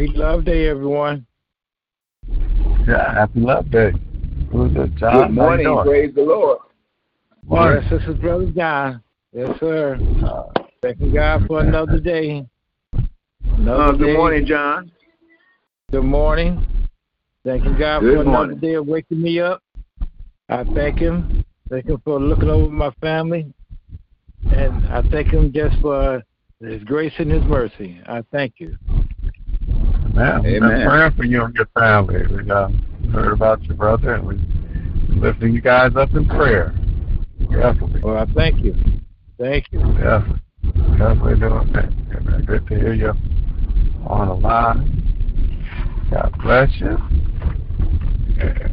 Happy Love Day, everyone. Yeah, happy Love Day. Who's it, John? Good morning. Praise the Lord. Morning. Yes, this is Brother John. Yes, sir. Uh, Thanking God for another day. Another uh, good day. morning, John. Good morning. Thanking God good for morning. another day of waking me up. I thank Him. Thank Him for looking over my family. And I thank Him just for His grace and His mercy. I thank you. Amen. Amen. praying for you and your family. We uh, heard about your brother, and we're lifting you guys up in prayer. Definitely. Well, I thank you. Thank you. Yeah. Definitely doing that. Good to hear you on the line. God bless you.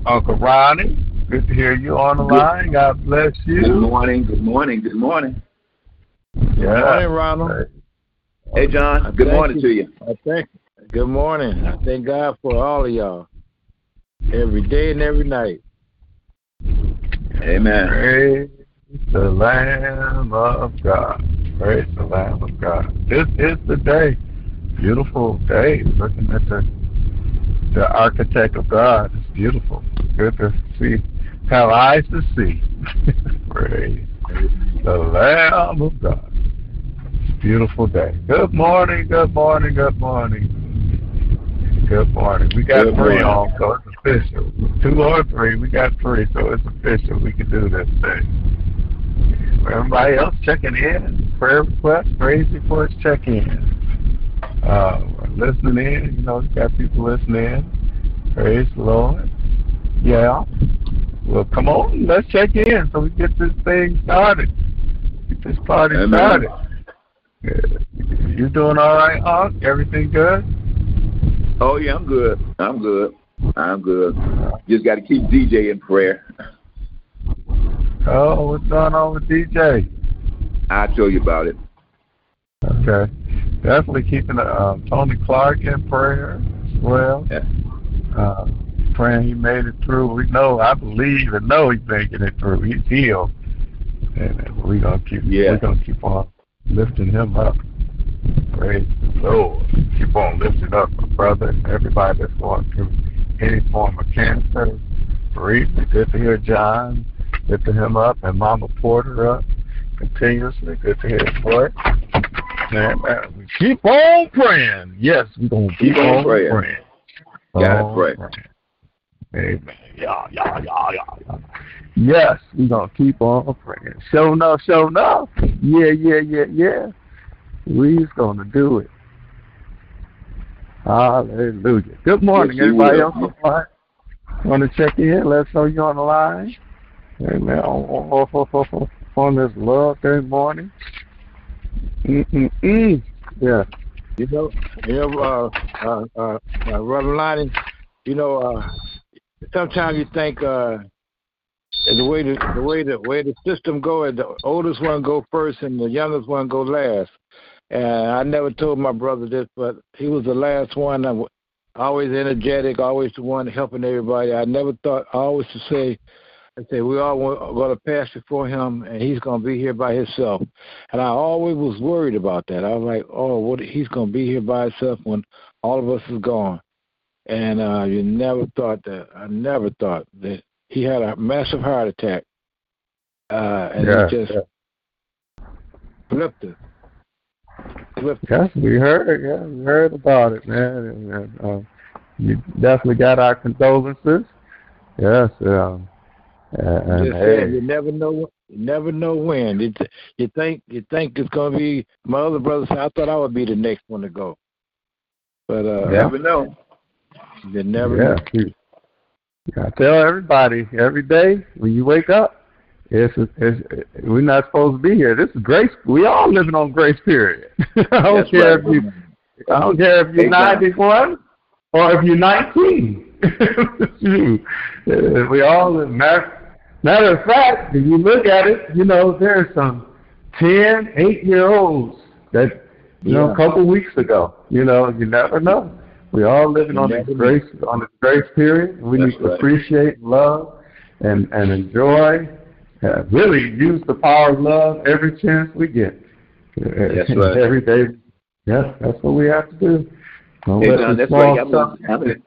Uncle Ronnie, good to hear you on the good. line. God bless you. Good morning. Good morning. Good morning. Yeah. Good morning, Ronald. Hey, John. Good morning you. to you. I thank Good morning. I thank God for all of y'all. Every day and every night. Amen. Praise the Lamb of God. Praise the Lamb of God. This is the day. Beautiful day. Looking at the the architect of God. It's beautiful. Good to see. Have eyes to see. Praise the Lamb of God. Beautiful day. Good morning, good morning, good morning. Good morning. We got Good three morning. on, so it's official. Two or three, we got three, so it's official. We can do this thing. everybody else checking in, prayer requests, praise reports, check in. Uh, listening in, you know, got people listening in. Praise the Lord. Yeah. Well, come on, let's check in so we get this thing started. Get this party Amen. started. You doing all right, Hawk? Everything good? Oh yeah, I'm good. I'm good. I'm good. Just got to keep DJ in prayer. Oh, what's going on with DJ? I'll tell you about it. Okay. Definitely keeping uh, Tony Clark in prayer as well. Yeah. Uh, praying he made it through. We know, I believe and know he's making it through. He's healed. And we're gonna keep yeah. we're gonna keep on lifting him up. Praise the Lord. Keep on lifting up my brother and everybody that's going through any form of cancer. Bereavement. Good to hear John lifting him up and Mama Porter up continuously. Good to hear his voice. Man, man, we keep on praying. Yes, we're going to keep, keep on, on praying. praying. Gotta pray. Amen. Yeah, yeah, yeah, yeah, yeah. Yes, we're going to keep on praying. Show enough, show enough. Yeah, yeah, yeah, yeah. We's going to do it. Hallelujah. Good morning, yes, everybody else on the line. Want to check in? Let us know you're on the line. Amen. On, on, on this love day morning. Mm-mm-mm. Yeah. You know, you know, uh, uh, uh, uh Reverend Lonnie, you know, uh, sometimes you think uh, the way the, the way the way the system go, the oldest one go first and the youngest one go last. And I never told my brother this, but he was the last one. I, always energetic, always the one helping everybody. I never thought, I always to say, I say we all going to pass before him, and he's going to be here by himself. And I always was worried about that. I was like, oh, what? He's going to be here by himself when all of us is gone. And uh, you never thought that. I never thought that he had a massive heart attack, uh, and yeah, it just flipped it. Yes, we heard. Yeah, we heard about it, man. And, uh, you definitely got our condolences. Yes. Um, and, Just hey. you never know. You never know when. It, you think you think it's gonna be my other brother said I thought I would be the next one to go. But uh you never know. You never yeah. know. I tell everybody every day when you wake up, it's, it's, we're not supposed to be here. This is grace. We all living on grace period. I don't That's care right. if you. I don't care if you're 91 or if you're 19. Uh, we all live. Matter, matter of fact, if you look at it, you know there's some 10, 8 year olds that you yeah. know a couple weeks ago. You know, you never know. We all living on this grace on grace period. We That's need to right. appreciate, love, and and enjoy uh, really use the power of love every chance we get. That's right. every day. Yes, that's what we have to do. Don't Hey, let John, that's right. I'm in, I'm, in,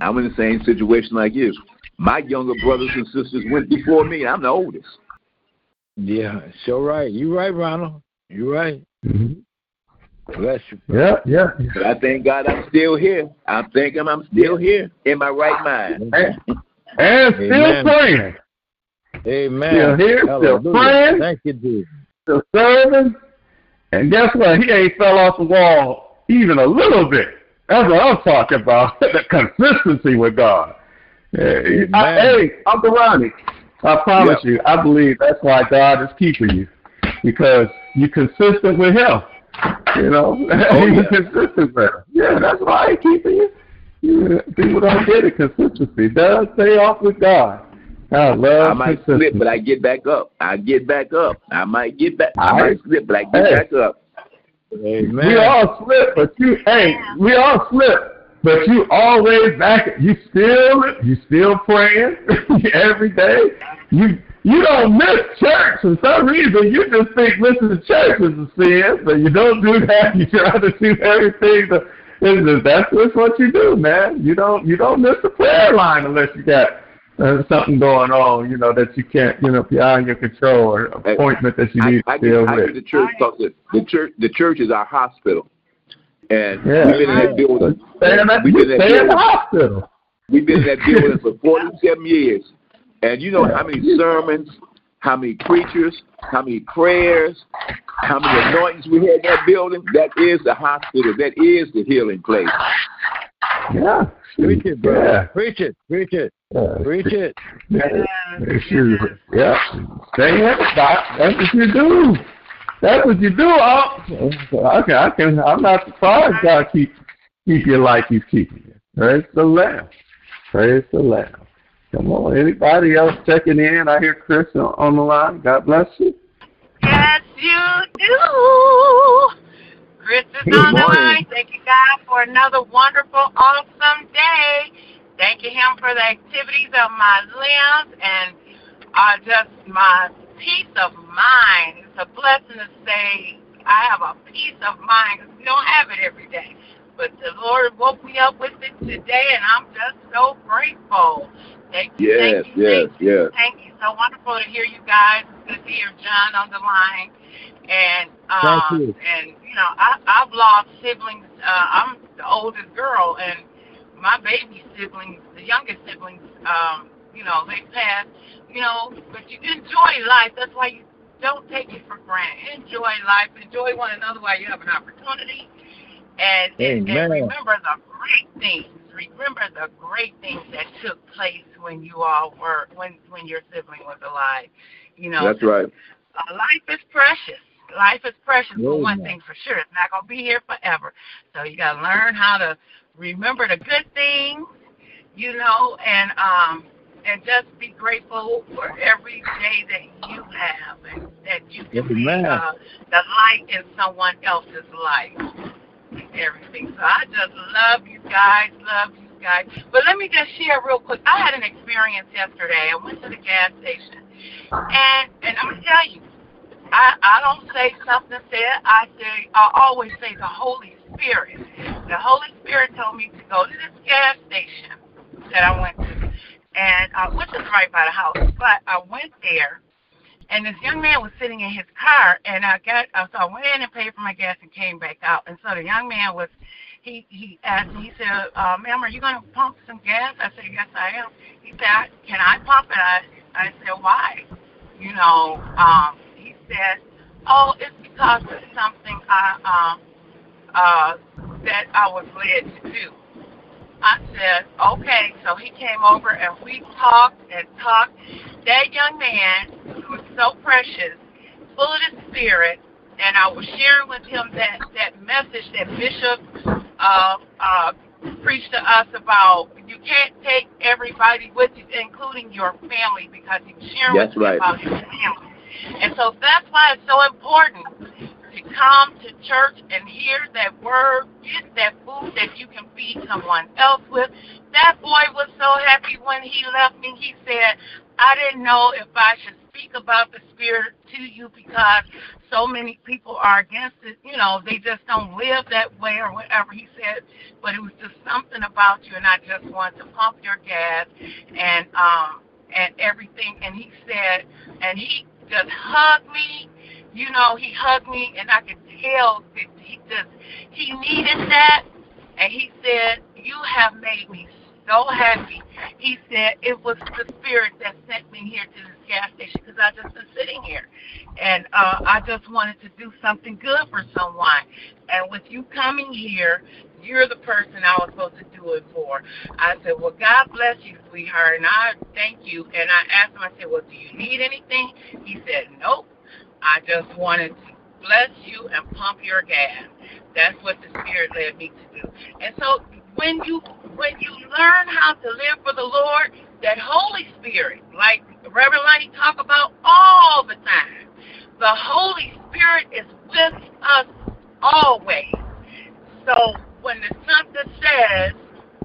I'm in the same situation like you. My younger brothers and sisters went before me. I'm the oldest. Yeah, so right. You right, Ronald. You right. Mhm. Bless you. Yeah, yeah. But I thank God I'm still here. I'm thinking I'm still here in my right mind. And, and still praying, Amen. Still here, still praying. Thank you, Jesus. still serving. And guess what? He ain't fell off the wall even a little bit. That's what I'm talking about. the consistency with God. Hey, I, Amen. hey, Uncle Ronnie, I promise Yeah. you, I believe that's why God is keeping you. Because you're consistent with him. You know? Oh, yeah. consistent with him. Yeah, that's why he's keeping you. You. People don't get it. Consistency. Does stay off with God. I love I might slip, but I get back up. I get back up. I might get back. I All might slip, but I get Hey. back up. Amen. We all slip, but you hey, we all slip, but you always back. You still you still praying every day. You you don't miss church for some reason. You just think missing the church is a sin, but you don't do that. You try to do everything. To, it's just, that's just what you do, man. You don't you don't miss the prayer line unless you got uh, something going on, you know, that you can't, you know, beyond your control or appointment that you need I, to deal I with. get the church talk that the church the church is our hospital, and Yeah. we've been in that building. Stay in, that, We've been in that stay in the building. hospital. We've been in that building for 47 years. And you know Yeah. how many sermons, how many preachers, how many prayers, how many anointings we had in that building? That is the hospital. That is the healing place. Yeah. Preach it, bro. Yeah. Preach it. Preach it. Yeah. Preach it. Yeah. Sure. Yeah. Stay in it, Doc. That's what you do. That's what you do, Op. Okay, I can. I'm not surprised God keep keep you like He's keeping you. Praise the Lamb. Praise the Lamb. Come on, anybody else checking in? I hear Chris on, on the line. God bless you. Yes, you do. Chris is Good on the morning. line. Thank you, God, for another wonderful, awesome day. Thank you, Him, for the activities of my limbs and uh, just my peace of mind. It's a blessing to say I have a peace of mind because we don't have it every day. But the Lord woke me up with it today, and I'm just so grateful. Thank you, Yes, thank you, yes, thank you. yes. Thank you. So wonderful to hear you guys. Good to hear John on the line. And um, Thank you. and you know, I I've lost siblings. Uh, I'm the oldest girl, and my baby siblings, the youngest siblings, um, you know, they passed. You know, but you enjoy life. That's why you don't take it for granted. Enjoy life. Enjoy one another while you have an opportunity. And, and, and remember the great things. Remember the great things that took place when you all were when when your sibling was alive. You know, That's right. uh, life is precious. Life is precious, but one Amen. thing for sure, it's not gonna be here forever. So you gotta learn how to remember the good things, you know, and um and just be grateful for every day that you have and that you can be uh, the light in someone else's life. Everything. So I just love you guys, love you guys. But let me just share real quick. I had an experience yesterday. I went to the gas station and and I'm gonna tell you, I I don't say something said. I say I always say the Holy Spirit. The Holy Spirit told me to go to this gas station that I went to, and uh, which is right by the house. But I went there, and this young man was sitting in his car, and I got so I went in and paid for my gas and came back out. And so the young man was. He he asked me. He said, uh, "Ma'am, are you going to pump some gas?" I said, "Yes, I am." He said, "Can I pump it?" I I said, "Why?" you know, um, he said, "Oh, it's because of something I um uh that I was led to do." I said, "Okay." So he came over and we talked and talked. That young man was so precious, full of the Spirit, and I was sharing with him that that message that Bishop uh uh preached to us about you can't take everybody with you, including your family, because he was sharing That's with right. about his family. And so that's why it's so important to come to church and hear that word, get that food that you can feed someone else with. That boy was so happy when he left me. He said, I didn't know if I should speak about the Spirit to you because so many people are against it. You know, they just don't live that way or whatever he said. But it was just something about you, and I just wanted to pump your gas and um and everything. And he said, and he just hugged me. You know, he hugged me, and I could tell that he just he needed that. And he said, "You have made me so happy." He said it was the spirit that sent me here to this gas station because I just been sitting here, and uh, I just wanted to do something good for someone. And with you coming here, you're the person I was supposed to do it for. I said, Well, God bless you, sweetheart, and I thank you. And I asked him, I said, Well, do you need anything? He said, Nope. I just wanted to bless you and pump your gas. That's what the Spirit led me to do. And so when you when you learn how to live for the Lord, that Holy Spirit, like Reverend Lonnie talk about all the time, the Holy Spirit is with us always. So when the something says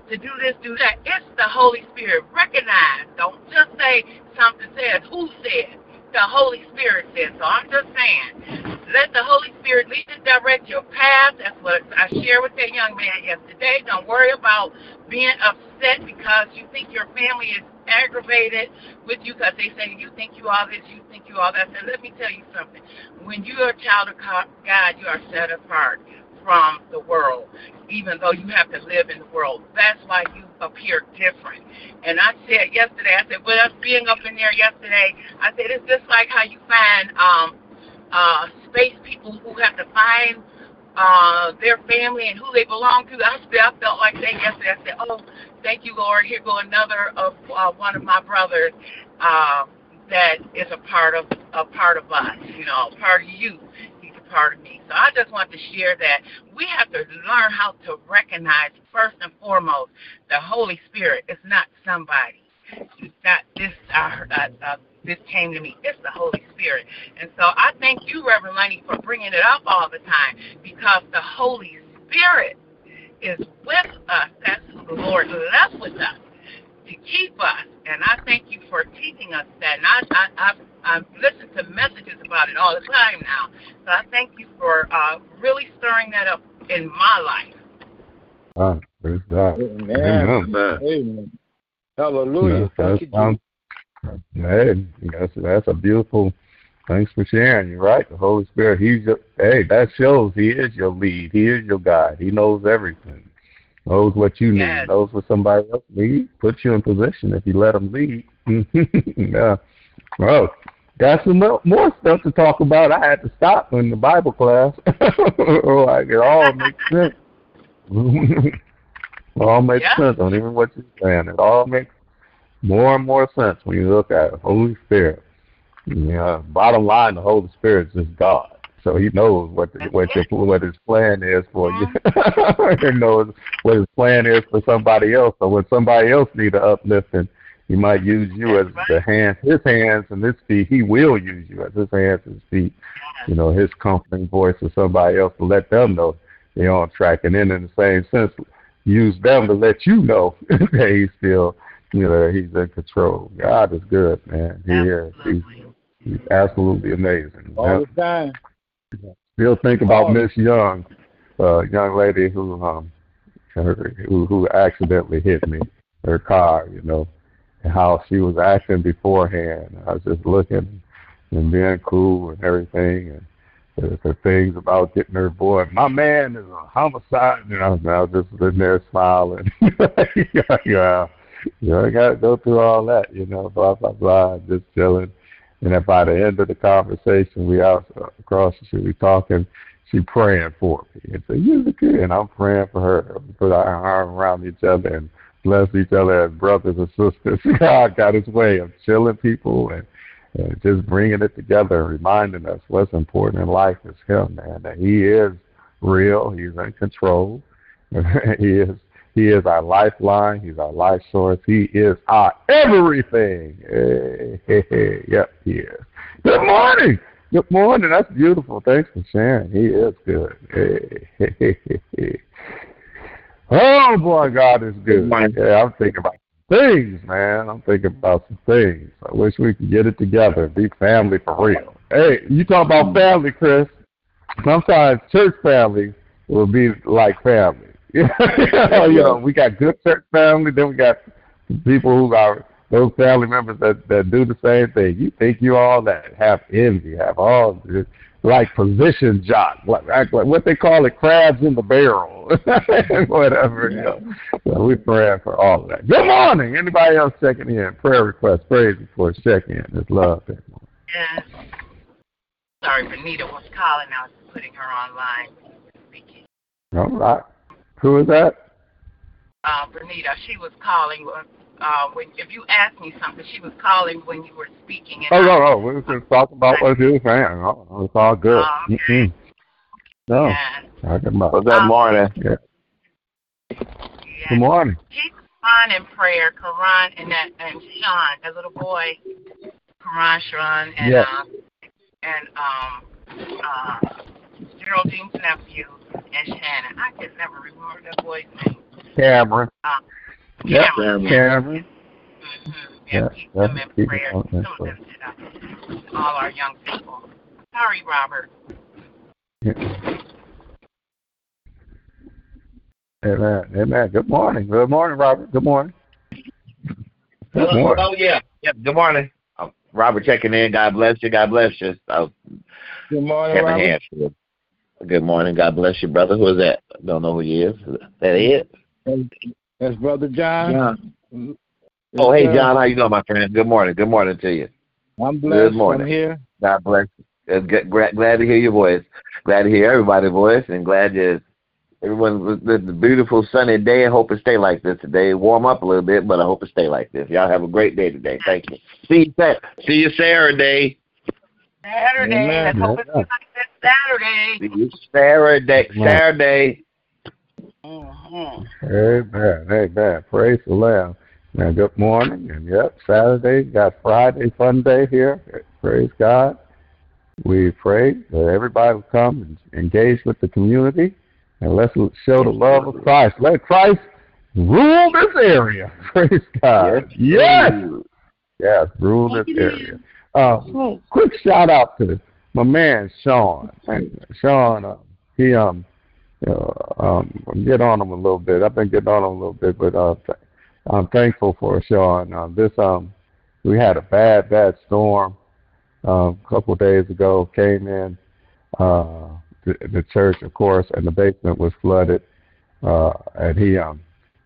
to do this, do that, it's the Holy Spirit. Recognize. Don't just say something says. Who said? The Holy Spirit said. So I'm just saying, let the Holy Spirit lead and direct your path. That's what I shared with that young man yesterday. Don't worry about being upset because you think your family is aggravated with you because they say you think you all this, you think you all that. So let me tell you something. When you are a child of God, you are set apart from the world, even though you have to live in the world. That's why you appear different. And I said yesterday, I said, with us being up in there yesterday, I said, it's just like how you find um, uh, space people who have to find uh, their family and who they belong to. I, said, I felt like that yesterday. I said, oh, thank you, Lord. Here go another of uh, one of my brothers uh, that is a part of a part of us, you know, part of you part of me. So I just want to share that we have to learn how to recognize first and foremost the Holy Spirit is not somebody. It's not this. Uh, uh, uh, this came to me. It's the Holy Spirit. And so I thank you, Reverend Lenny, for bringing it up all the time because the Holy Spirit is with us. That's who the Lord left with us to keep us. And I thank you for teaching us that. And I, I, I've, I've listened to messages about it all the time now. So I thank you for uh, really stirring that up in my life. Ah, praise God. Amen. Amen. Amen. Hallelujah. Yes, that's, hey, that's, that's a beautiful. Thanks for sharing. You're right. The Holy Spirit, He's your, hey, that shows He is your lead. He is your guide. He knows everything knows what you need, knows what somebody else needs, puts you in position if you let them lead. yeah. Well, got some more stuff to talk about. I had to stop in the Bible class. like it all makes sense. it all makes yeah. sense on even what you're saying. It all makes more and more sense when you look at it. Holy Spirit. Yeah. Bottom line, the Holy Spirit is just God so he knows what the, what your what his plan is for you. Uh-huh. he knows what his plan is for somebody else. So when somebody else needs an uplifting, he might use you as the hands, his hands and his feet. He will use you as his hands and his feet. You know, his comforting voice for somebody else to let them know they're on track. And then in the same sense, use them to let you know that he's still, you know, he's in control. God is good, man. He is. He's, he's absolutely amazing. All the time. Still think about Miss Young, uh, young lady who um her, who who accidentally hit me, her car, you know, and how she was acting beforehand. I was just looking and being cool and everything, and the, the things about getting her boy. My man is a homicide, and I was, I was just sitting there smiling. yeah, yeah, you know, I got to go through all that, you know, blah blah blah, just chilling. And then by the end of the conversation, we out across the street, we talking. She praying for me and say, "You're the kid," and I'm praying for her. We put our arms around each other and bless each other as brothers and sisters. God got His way of chilling people and, and just bringing it together and reminding us what's important in life is Him, man. That He is real. He's in control. he is he is our lifeline. He's our life source. He is our everything. Hey, hey, hey. Yep, he is. Good morning. Good morning. That's beautiful. Thanks for sharing. He is good. Hey, hey, hey, hey. Oh boy, God is good. Yeah, I'm thinking about things, man. I'm thinking about some things. I wish we could get it together, be family for real. Hey, you talk about mm. family, Chris. Sometimes church family will be like family. Oh, you know, we got good church family, then we got people who are those family members that that do the same thing. You think you all that have envy, have all this, like position jock, like, like what they call it, crabs in the barrel, whatever. You know. So we praying for all of that. Good morning. Anybody else checking in? Prayer request, praise before check in. It's love. Yes. Sorry, Benita was calling. I was putting her online. All right. Who is that? Uh, Benita, she was calling. Uh, when if you asked me something, she was calling when you were speaking. And Oh, I, no, no. We were just talking about what you were saying. Oh, it's all good. Oh, okay. Mm-mm. No, And, talking about. What's that Um, morning? Yeah. yeah. Good morning. Keep Karan in prayer. Karan and that and Sean, that little boy, Karan, Sean, and Yes. um, and um, uh, Geraldine's nephew and Shannon. I could never remember that boy's name. Cameron. Um, Yep. Cameron. Cameron. Mm-hmm. Yeah, Yeah, keep them yeah, in prayer. Some of them did uh, all our young people. Sorry, Robert. Yeah. Amen. Amen. Good morning. Good morning, Robert. Good morning. Good morning. Oh yeah. Yep. Good morning. Um, Robert checking in. God bless you. God bless you. I Good morning, Robert. Hand. for you. Good morning. God bless you, brother. Who is that? Don't know who he is. Is that it? That's Brother John. John. Oh, hey, John. How you doing, my friend? Good morning. Good morning to you. I'm blessed. morning. I'm here. God bless you. Uh, it's good- gra- Glad to hear your voice. Glad to hear everybody's voice, and glad that everyone with the beautiful sunny day. I hope it stay like this today. Warm up a little bit, but I hope it stay like this. Y'all have a great day today. Thank you. See you. Sa- See you Saturday. Saturday. Amen. Let's hope it's like this Saturday. Saturday. Saturday. Mm-hmm. Amen. Amen. Praise the Lamb. Now, good morning. And yep, Saturday, got Friday fun day here. Praise God. We pray that everybody will come and engage with the community and let's show the love of Christ. Let Christ rule this area. Praise God. Yes. Yes, rule this area. Uh, quick shout out to my man Sean. Sean, uh, he um, uh, um, get on him a little bit. I've been getting on him a little bit, but uh, th- I'm thankful for Sean. Uh, this um, we had a bad, bad storm um, a couple of days ago. Came in uh, the, the church, of course, and the basement was flooded. Uh, and he um,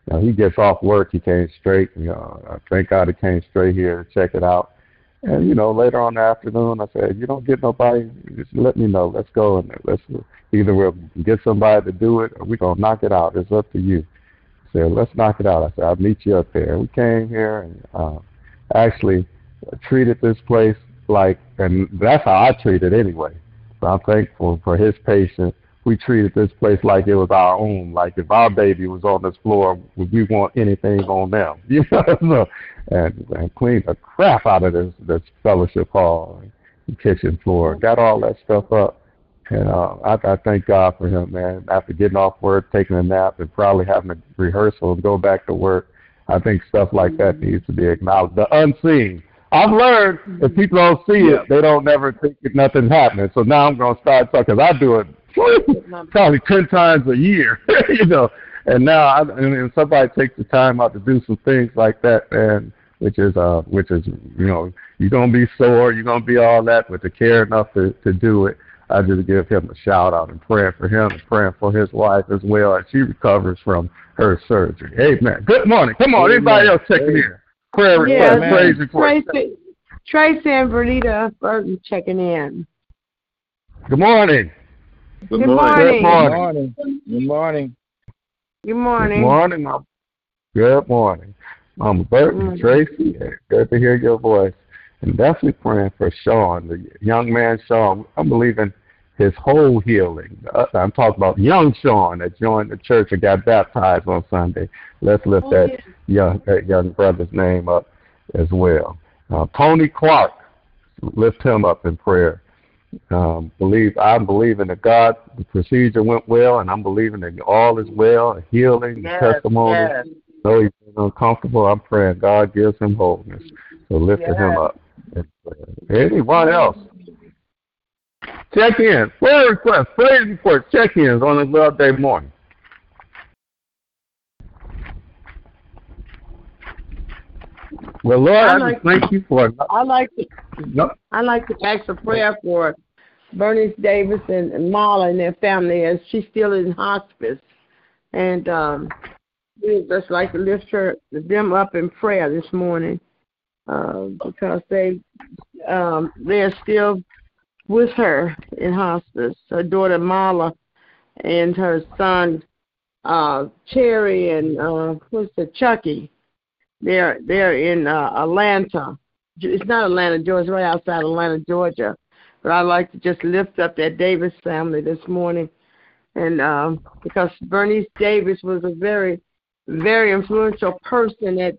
you know, he gets off work. He came straight. You know, uh, thank God he came straight here to check it out. And you know, later on in the afternoon, I said, "You don't get nobody. Just let me know. Let's go and let's either we'll get somebody to do it, or we're gonna knock it out. It's up to you." I said, "Let's knock it out." I said, "I'll meet you up there." We came here and uh, actually treated this place like, and that's how I treat it anyway. So I'm thankful for his patience. We treated this place like it was our own. Like if our baby was on this floor, would we want anything on them? You know, and, and cleaned the crap out of this this fellowship hall, and kitchen floor, got all that stuff up. And uh, I, I thank God for him, man. After getting off work, taking a nap, and probably having a rehearsal and go back to work, I think stuff like that needs to be acknowledged. The unseen. I've learned if people don't see it, they don't never think nothing's happening. So now I'm going to start talking. 'cause I do it probably ten times a year, you know. And now, I, and somebody takes the time out to do some things like that, man, which is, uh, which is, you know, you're gonna be sore, you're gonna be all that, but to care enough to to do it, I just give him a shout out and praying for him and praying for his wife as well as she recovers from her surgery. Amen. Good morning. Come on, anybody else checking in? Prayer Yeah, request, praise report. Tracy, Tracy and Bernita Burton checking in. Good morning. Good Good morning. Good morning. morning. Good morning. Good morning. Good morning. Mom. Good morning. Mama Burton, morning. Tracy, good to hear your voice. And definitely praying for Sean, the young man Sean. I'm believing his whole healing. Uh, I'm talking about young Sean that joined the church and got baptized on Sunday. Let's lift Oh, that yeah. young that young brother's name up as well. Uh, Tony Clark, lift him up in prayer. Um, believe I'm believing that God the procedure went well, and I'm believing that all is well, healing, Yes, testimony. yes. know he's uncomfortable, I'm praying God gives him wholeness. So lift Yes. him up. Anyone else? Check in. Prayer request, praise report, check ins on this love day morning. Well, Lord, I like- just thank you for I like to no, I like to ask a prayer for Bernice Davis and, and Marla and their family as she's still in hospice. And um we just like to lift her them up in prayer this morning. Uh, because they um they're still with her in hospice. Her daughter Marla and her son uh Cherry and uh what's the Chucky. They're they're in uh, Atlanta. It's not Atlanta, Georgia, right outside Atlanta, Georgia. But I'd like to just lift up that Davis family this morning. And um, because Bernice Davis was a very, very influential person at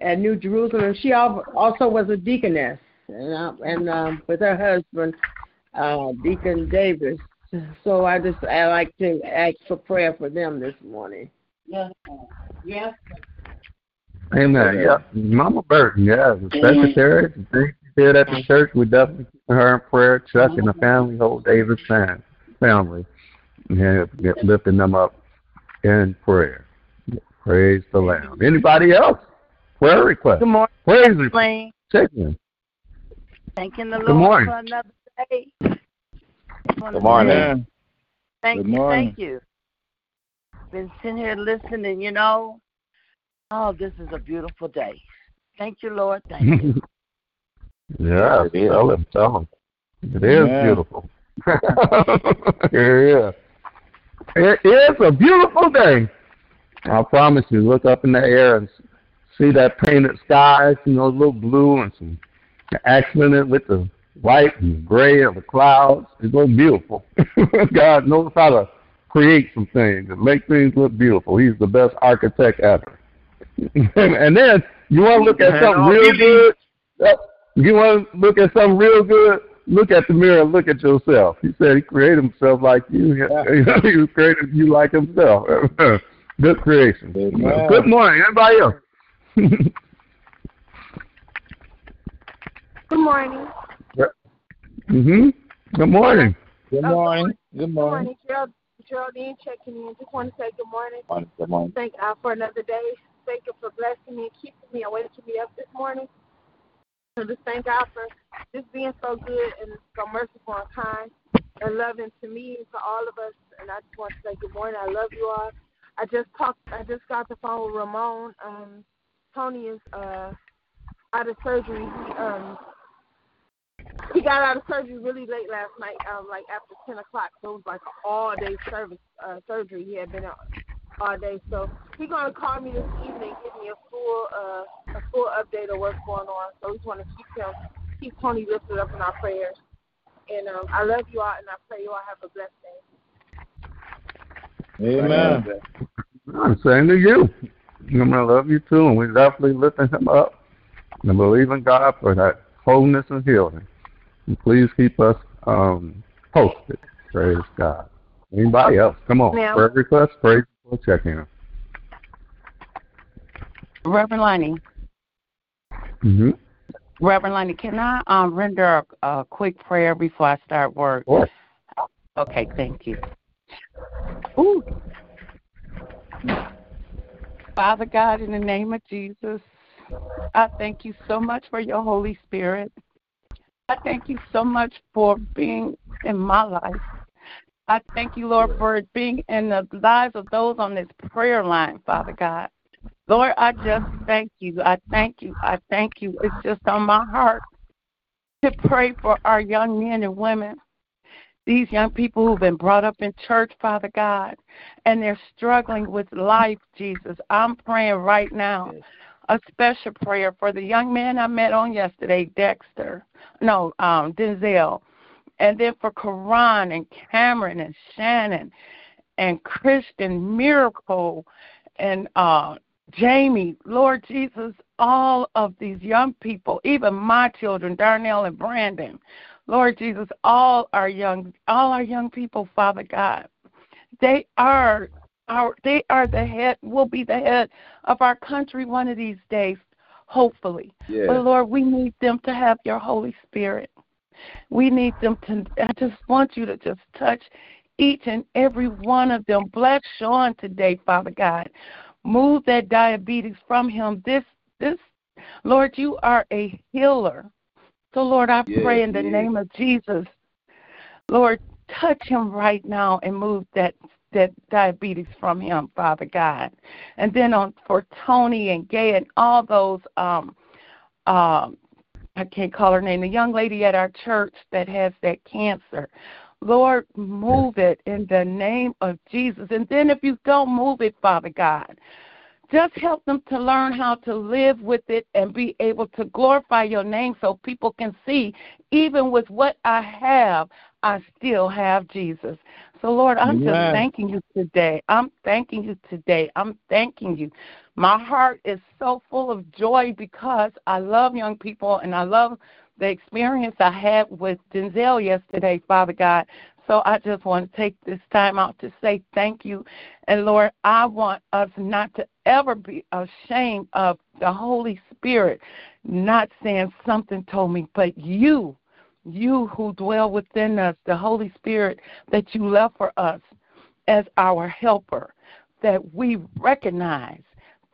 at New Jerusalem. She also was a deaconess, and, uh, and um, with her husband, uh, Deacon Davis. So I just I like to ask for prayer for them this morning. Yes. Yes. Amen. Uh, yeah. Mama Burton, yeah, the mm-hmm. secretary, the things she did at the church, we definitely keep her in prayer. Chuck and the mm-hmm. family, whole Davis fam- family, and lifting them up in prayer. Praise the Lamb. Anybody else? Prayer request. Good morning, Praise report. Lane. Check in. Thanking the Good morning. for another day. Good morning. Yeah. Thank Good you, thank you. Been sitting here listening, you know. Oh, this is a beautiful day. Thank you, Lord. Thank you. yeah, It is. tell him, tell him. It is Yeah. beautiful. yeah. It is a beautiful day. I promise you, look up in the air and see that painted skies, you know, a little blue and some accented with the white and gray of the clouds. It looks beautiful. God knows how to create some things and make things look beautiful. He's the best architect ever. and then you want to look at something real good. You want to look at something real good. Look at the mirror and look at yourself. He said he created himself like you. he was created you like himself. good creation. Amen. Good morning. Anybody else? Good morning. hmm Good morning. Good Oh, morning. Good morning. Good morning. morning, Gerald, Geraldine checking in. Just want to say good morning. Morning. Good morning. Thank God for another day. Thank you for blessing me and keeping me and waking me up this morning. So just thank God for just being so good and so merciful and kind and loving to me and to all of us. And I just want to say good morning. I love you all. I just talked. I just got the phone with Ramon. Um, Tony is uh out of surgery. He um he got out of surgery really late last night, um, like after ten o'clock. So it was like all day service uh, surgery. He had been out all day. So he's gonna call me this evening, give me a full uh, a full update of what's going on. So we just want to keep him, keep Tony lifted up in our prayers. And um, I love you all, and I pray you all have a blessed day. Amen. I'm saying to you. I'm gonna love you too, and we're definitely lifting him up and believe in God for that wholeness and healing. And please keep us um, posted. Praise God. Anybody else? Come on. Ma'am. Prayer request, praise report, check in. Reverend Lonnie, Mm-hmm. Reverend Lonnie, can I um, render a, a quick prayer before I start work? Sure. Okay, thank you. Ooh. Father God, in the name of Jesus, I thank you so much for your Holy Spirit. I thank you so much for being in my life. I thank you, Lord, for being in the lives of those on this prayer line, Father God. Lord, I just thank you. I thank you. I thank you. It's just on my heart to pray for our young men and women, these young people who've been brought up in church, Father God, and they're struggling with life, Jesus. I'm praying right now a special prayer for the young man I met on yesterday, Dexter. No, um, Denzel. And then for Karan and Cameron and Shannon and Christian Miracle and uh Jamie, Lord Jesus, all of these young people, even my children, Darnell and Brandon, Lord Jesus, all our young all our young people, Father God, they are our they are the head will be the head of our country one of these days, hopefully. Yeah. But Lord, we need them to have your Holy Spirit. We need them to I just want you to just touch each and every one of them. Bless Sean today, Father God. Move that diabetes from him. This this Lord, you are a healer. So Lord, I Yes, pray in the yes. name of Jesus. Lord, touch him right now and move that that diabetes from him, Father God. And then on for Tony and Gay and all those um um I can't call her name, the young lady at our church that has that cancer. Lord, move it in the name of Jesus. And then if you don't move it, Father God, just help them to learn how to live with it and be able to glorify your name so people can see, even with what I have, I still have Jesus. So, Lord, I'm just thanking you today. I'm thanking you today. I'm thanking you. My heart is so full of joy because I love young people and I love the experience I had with Denzel yesterday, Father God. So I just want to take this time out to say thank you. And Lord, I want us not to ever be ashamed of the Holy Spirit not saying something told me, but you, you who dwell within us, the Holy Spirit that you left for us as our helper, that we recognize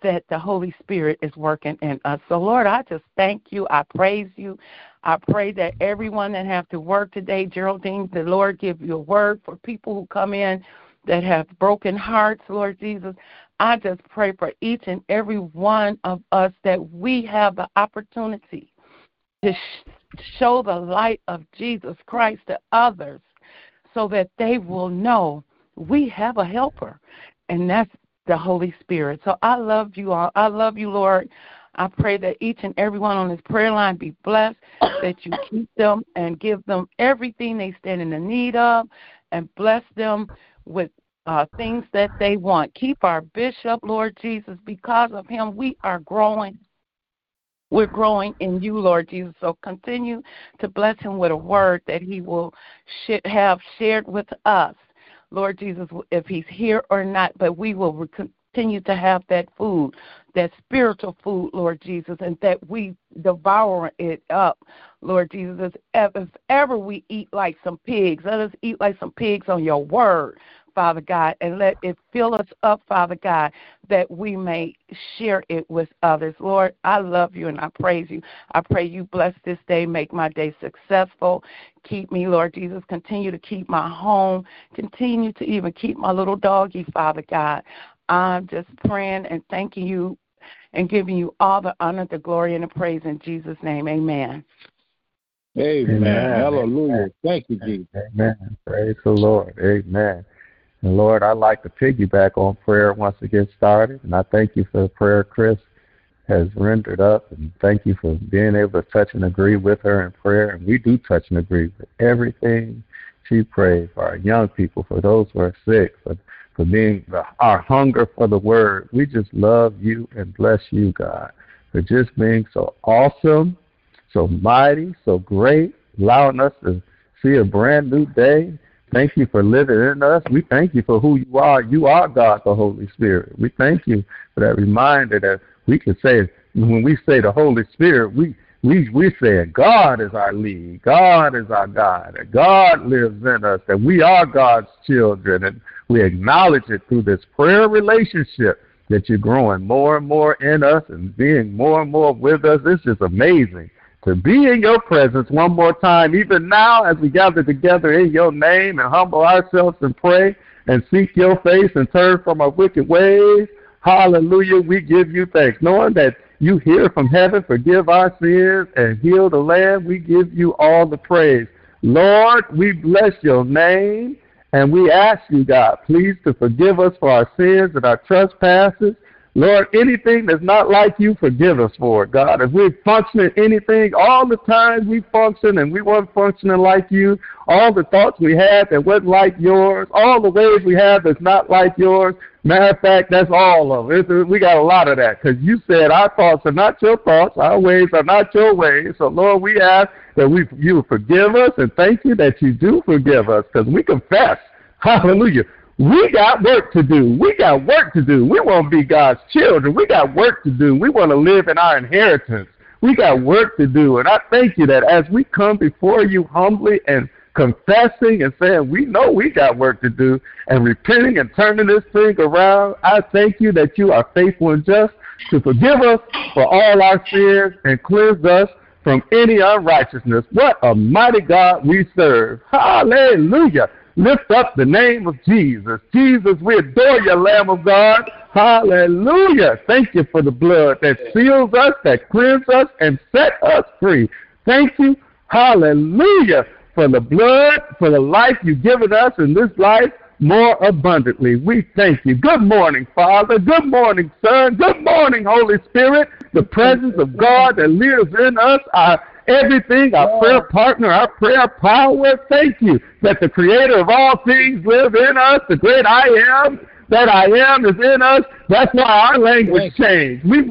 that the Holy Spirit is working in us. So Lord, I just thank you. I praise you. I pray that everyone that have to work today, Geraldine, the Lord give you a word for people who come in that have broken hearts, Lord Jesus. I just pray for each and every one of us that we have the opportunity to sh- show the light of Jesus Christ to others so that they will know we have a helper, and that's the Holy Spirit. So I love you all. I love you, Lord. I pray that each and everyone on this prayer line be blessed, that you keep them and give them everything they stand in the need of, and bless them with uh, things that they want. Keep our bishop, Lord Jesus. Because of him, we are growing. We're growing in you, Lord Jesus. So continue to bless him with a word that he will sh- have shared with us, Lord Jesus, if he's here or not. But we will continue to have that food, that spiritual food, Lord Jesus, and that we devour it up, Lord Jesus. If, if ever we eat like some pigs, let us eat like some pigs on your word. Father God, and let it fill us up, Father God, that we may share it with others. Lord, I love you and I praise you. I pray you bless this day, make my day successful. Keep me, Lord Jesus. Continue to keep my home. Continue to even keep my little doggy, Father God. I'm just praying and thanking you and giving you all the honor, the glory, and the praise in Jesus' name. Amen. Amen. Amen. Hallelujah. Thank you, Jesus. Amen. Praise the Lord. Amen. And Lord, I'd like to piggyback on prayer once it gets started. And I thank you for the prayer Chris has rendered up. And thank you for being able to touch and agree with her in prayer. And we do touch and agree with everything she prayed for our young people, for those who are sick, for, for being the, our hunger for the word. We just love you and bless you, God, for just being so awesome, so mighty, so great, allowing us to see a brand new day. Thank you for living in us. We thank you for who you are. You are God, the Holy Spirit. We thank you for that reminder that we can say when we say the Holy Spirit, we we we say God is our lead, God is our God, that God lives in us, that we are God's children, and we acknowledge it through this prayer relationship that you're growing more and more in us and being more and more with us. It's just amazing to be in your presence one more time, even now as we gather together in your name and humble ourselves and pray and seek your face and turn from our wicked ways. Hallelujah. We give you thanks. Knowing that you hear from heaven, forgive our sins, and heal the land, we give you all the praise. Lord, we bless your name, and we ask you, God, please to forgive us for our sins and our trespasses. Lord, anything that's not like you, forgive us for it, God. If we're functioning anything, all the times we function and we weren't functioning like you, all the thoughts we had that wasn't like yours, all the ways we have that's not like yours, matter of fact, that's all of it. We got a lot of that because you said our thoughts are not your thoughts, our ways are not your ways. So, Lord, we ask that we you forgive us and thank you that you do forgive us because we confess, hallelujah, We got work to do. We got work to do. We want to be God's children. We got work to do. We want to live in our inheritance. We got work to do. And I thank you that as we come before you humbly and confessing and saying we know we got work to do and repenting and turning this thing around, I thank you that you are faithful and just to forgive us for all our sins and cleanse us from any unrighteousness. What a mighty God we serve. Hallelujah. Lift up the name of Jesus. Jesus, we adore you, Lamb of God. Hallelujah. Thank you for the blood that seals us, that cleanses us, and set us free. Thank you. Hallelujah. For the blood, for the life you've given us in this life more abundantly. We thank you. Good morning, Father. Good morning, Son. Good morning, Holy Spirit. The presence of God that lives in us, our everything, our prayer partner, our prayer power. Thank you that the creator of all things lives in us, the great I am, that I am is in us. That's why our language changed. We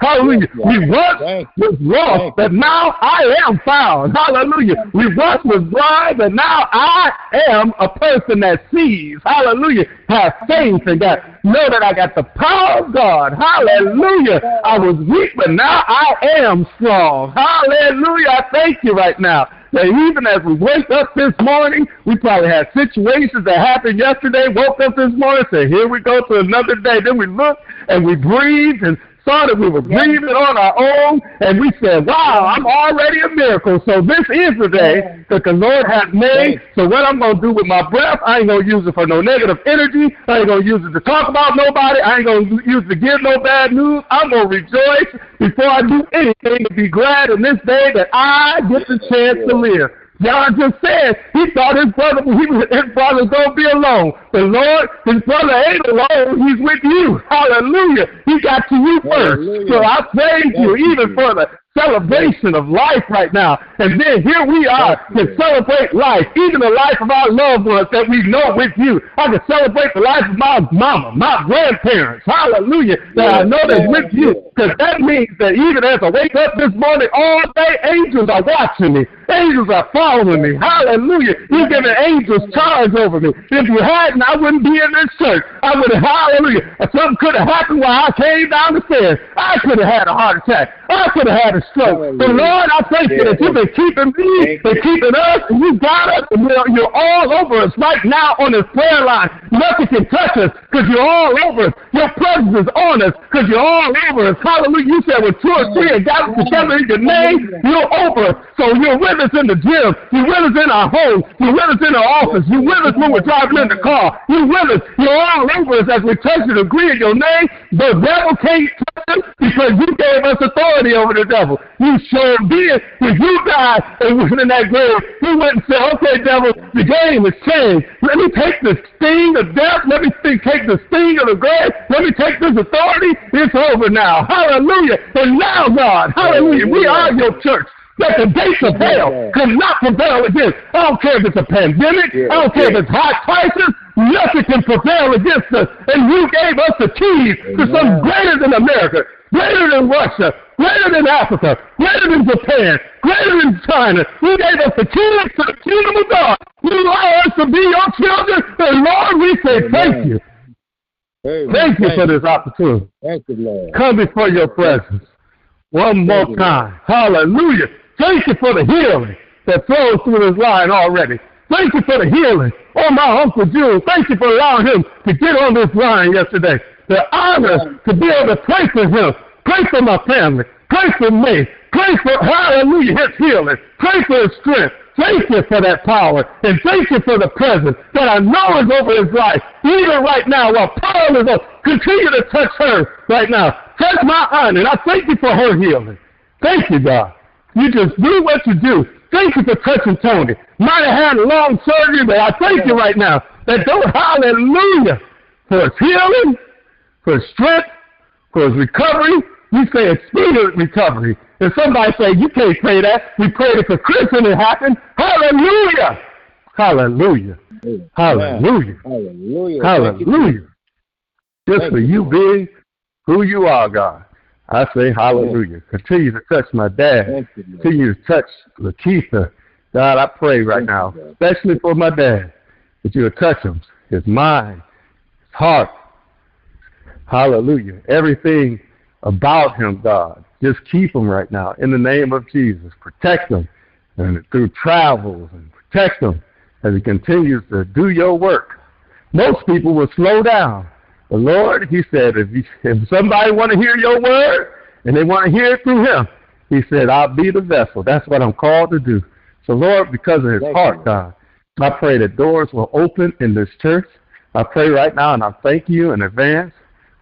Hallelujah. We once was lost, but now I am found. Hallelujah. We once was blind, but now I am a person that sees. Hallelujah. Have faith in God. Know that I got the power of God. Hallelujah. I was weak, but now I am strong. Hallelujah. I thank you right now that even as we wake up this morning, we probably had situations that happened yesterday, woke up this morning, said, here we go to another day. Then we look and we breathe and that we were breathing on our own, and we said, wow, I'm already a miracle. So this is the day that the Lord has made. So what I'm going to do with my breath, I ain't going to use it for no negative energy. I ain't going to use it to talk about nobody. I ain't going to use it to give no bad news. I'm going to rejoice before I do anything to be glad in this day that I get the chance to live. John just said he thought his brother he was his brother was gonna be alone. But Lord, his brother ain't alone, he's with you. Hallelujah. He got to you first. Hallelujah. So I praise you even for the celebration of life right now. And then here we are to celebrate life, even the life of our loved ones that we know with you. I can celebrate the life of my mama, my grandparents. Hallelujah. That I know that's with you. Because that means that even as I wake up this morning, all day angels are watching me. Angels are following me. Hallelujah. You've given angels charge over me. If you hadn't, I wouldn't be in this church. I would have, hallelujah. Something could have happened while I came down the stairs. I could have had a heart attack. I could have had a stroke. But Lord, I thank you that you've been keeping me and keeping us, and you got us, and you're, you're all over us right now on this prayer line. Nothing can touch us because you're all over us. Your presence is on us because you're all over us. Hallelujah. You said with two or three are gathered together in your name, you're over us. So you're with us in the gym. You're with us in our home. You're with us in our office. You're with us when we're driving in the car. You're with us. You're all over us as we touch and agree in your name. The devil can't touch us because you gave us authority over the devil. You sure did. If you died and went in that grave, he went and said, okay, devil, the game is changed. Let me take the sting of death. Let me take the sting of the grave. Let me take this authority. It's over now. Hallelujah. And now, God, hallelujah, we are your church that the gates of hell cannot prevail against. I don't care if it's a pandemic. I don't care if it's high prices. Nothing can prevail against us. And you gave us the keys to something greater than America, greater than Russia, greater than Africa, greater than Japan, greater than China. You gave us the keys to the kingdom of God. You allow us to be your children. And Lord, we say Amen. thank you. Amen. Thank you for this opportunity. Thank you, Lord. Come before your presence. One more time. Hallelujah. Thank you for the healing that flows through this line already. Thank you for the healing. Oh, my Uncle June, thank you for allowing him to get on this line yesterday. The honor to be able to pray for him, pray for my family, pray for me, pray for, hallelujah, his healing, pray for his strength. Thank you for that power, and thank you for the presence that I know is over his life. Even right now, while Paul is on, continue to touch her right now. Touch my aunt, and I thank you for her healing. Thank you, God. You just do what you do. Thank you for touching Tony. Might have had a long surgery, but I thank you right now that those hallelujah for his healing, for strength, for his recovery. You say expedient recovery. If somebody say you can't pray that, we prayed it for Chris and it happened. Hallelujah. Hallelujah. Hallelujah. Hallelujah. Hallelujah. Just for you being who you are, God. I say hallelujah. Continue to touch my dad. Continue to touch Lakeitha. God, I pray right now, especially for my dad, that you will touch him, his mind, his heart. Hallelujah. Everything about him, God. Just keep him right now in the name of Jesus. Protect him and through travels and protect him as he continues to do your work. Most people will slow down. The Lord, he said, if, you, if somebody want to hear your word and they want to hear it through him, he said, I'll be the vessel. That's what I'm called to do. So, Lord, because of his thank heart, you. God, I pray that doors will open in this church. I pray right now, and I thank you in advance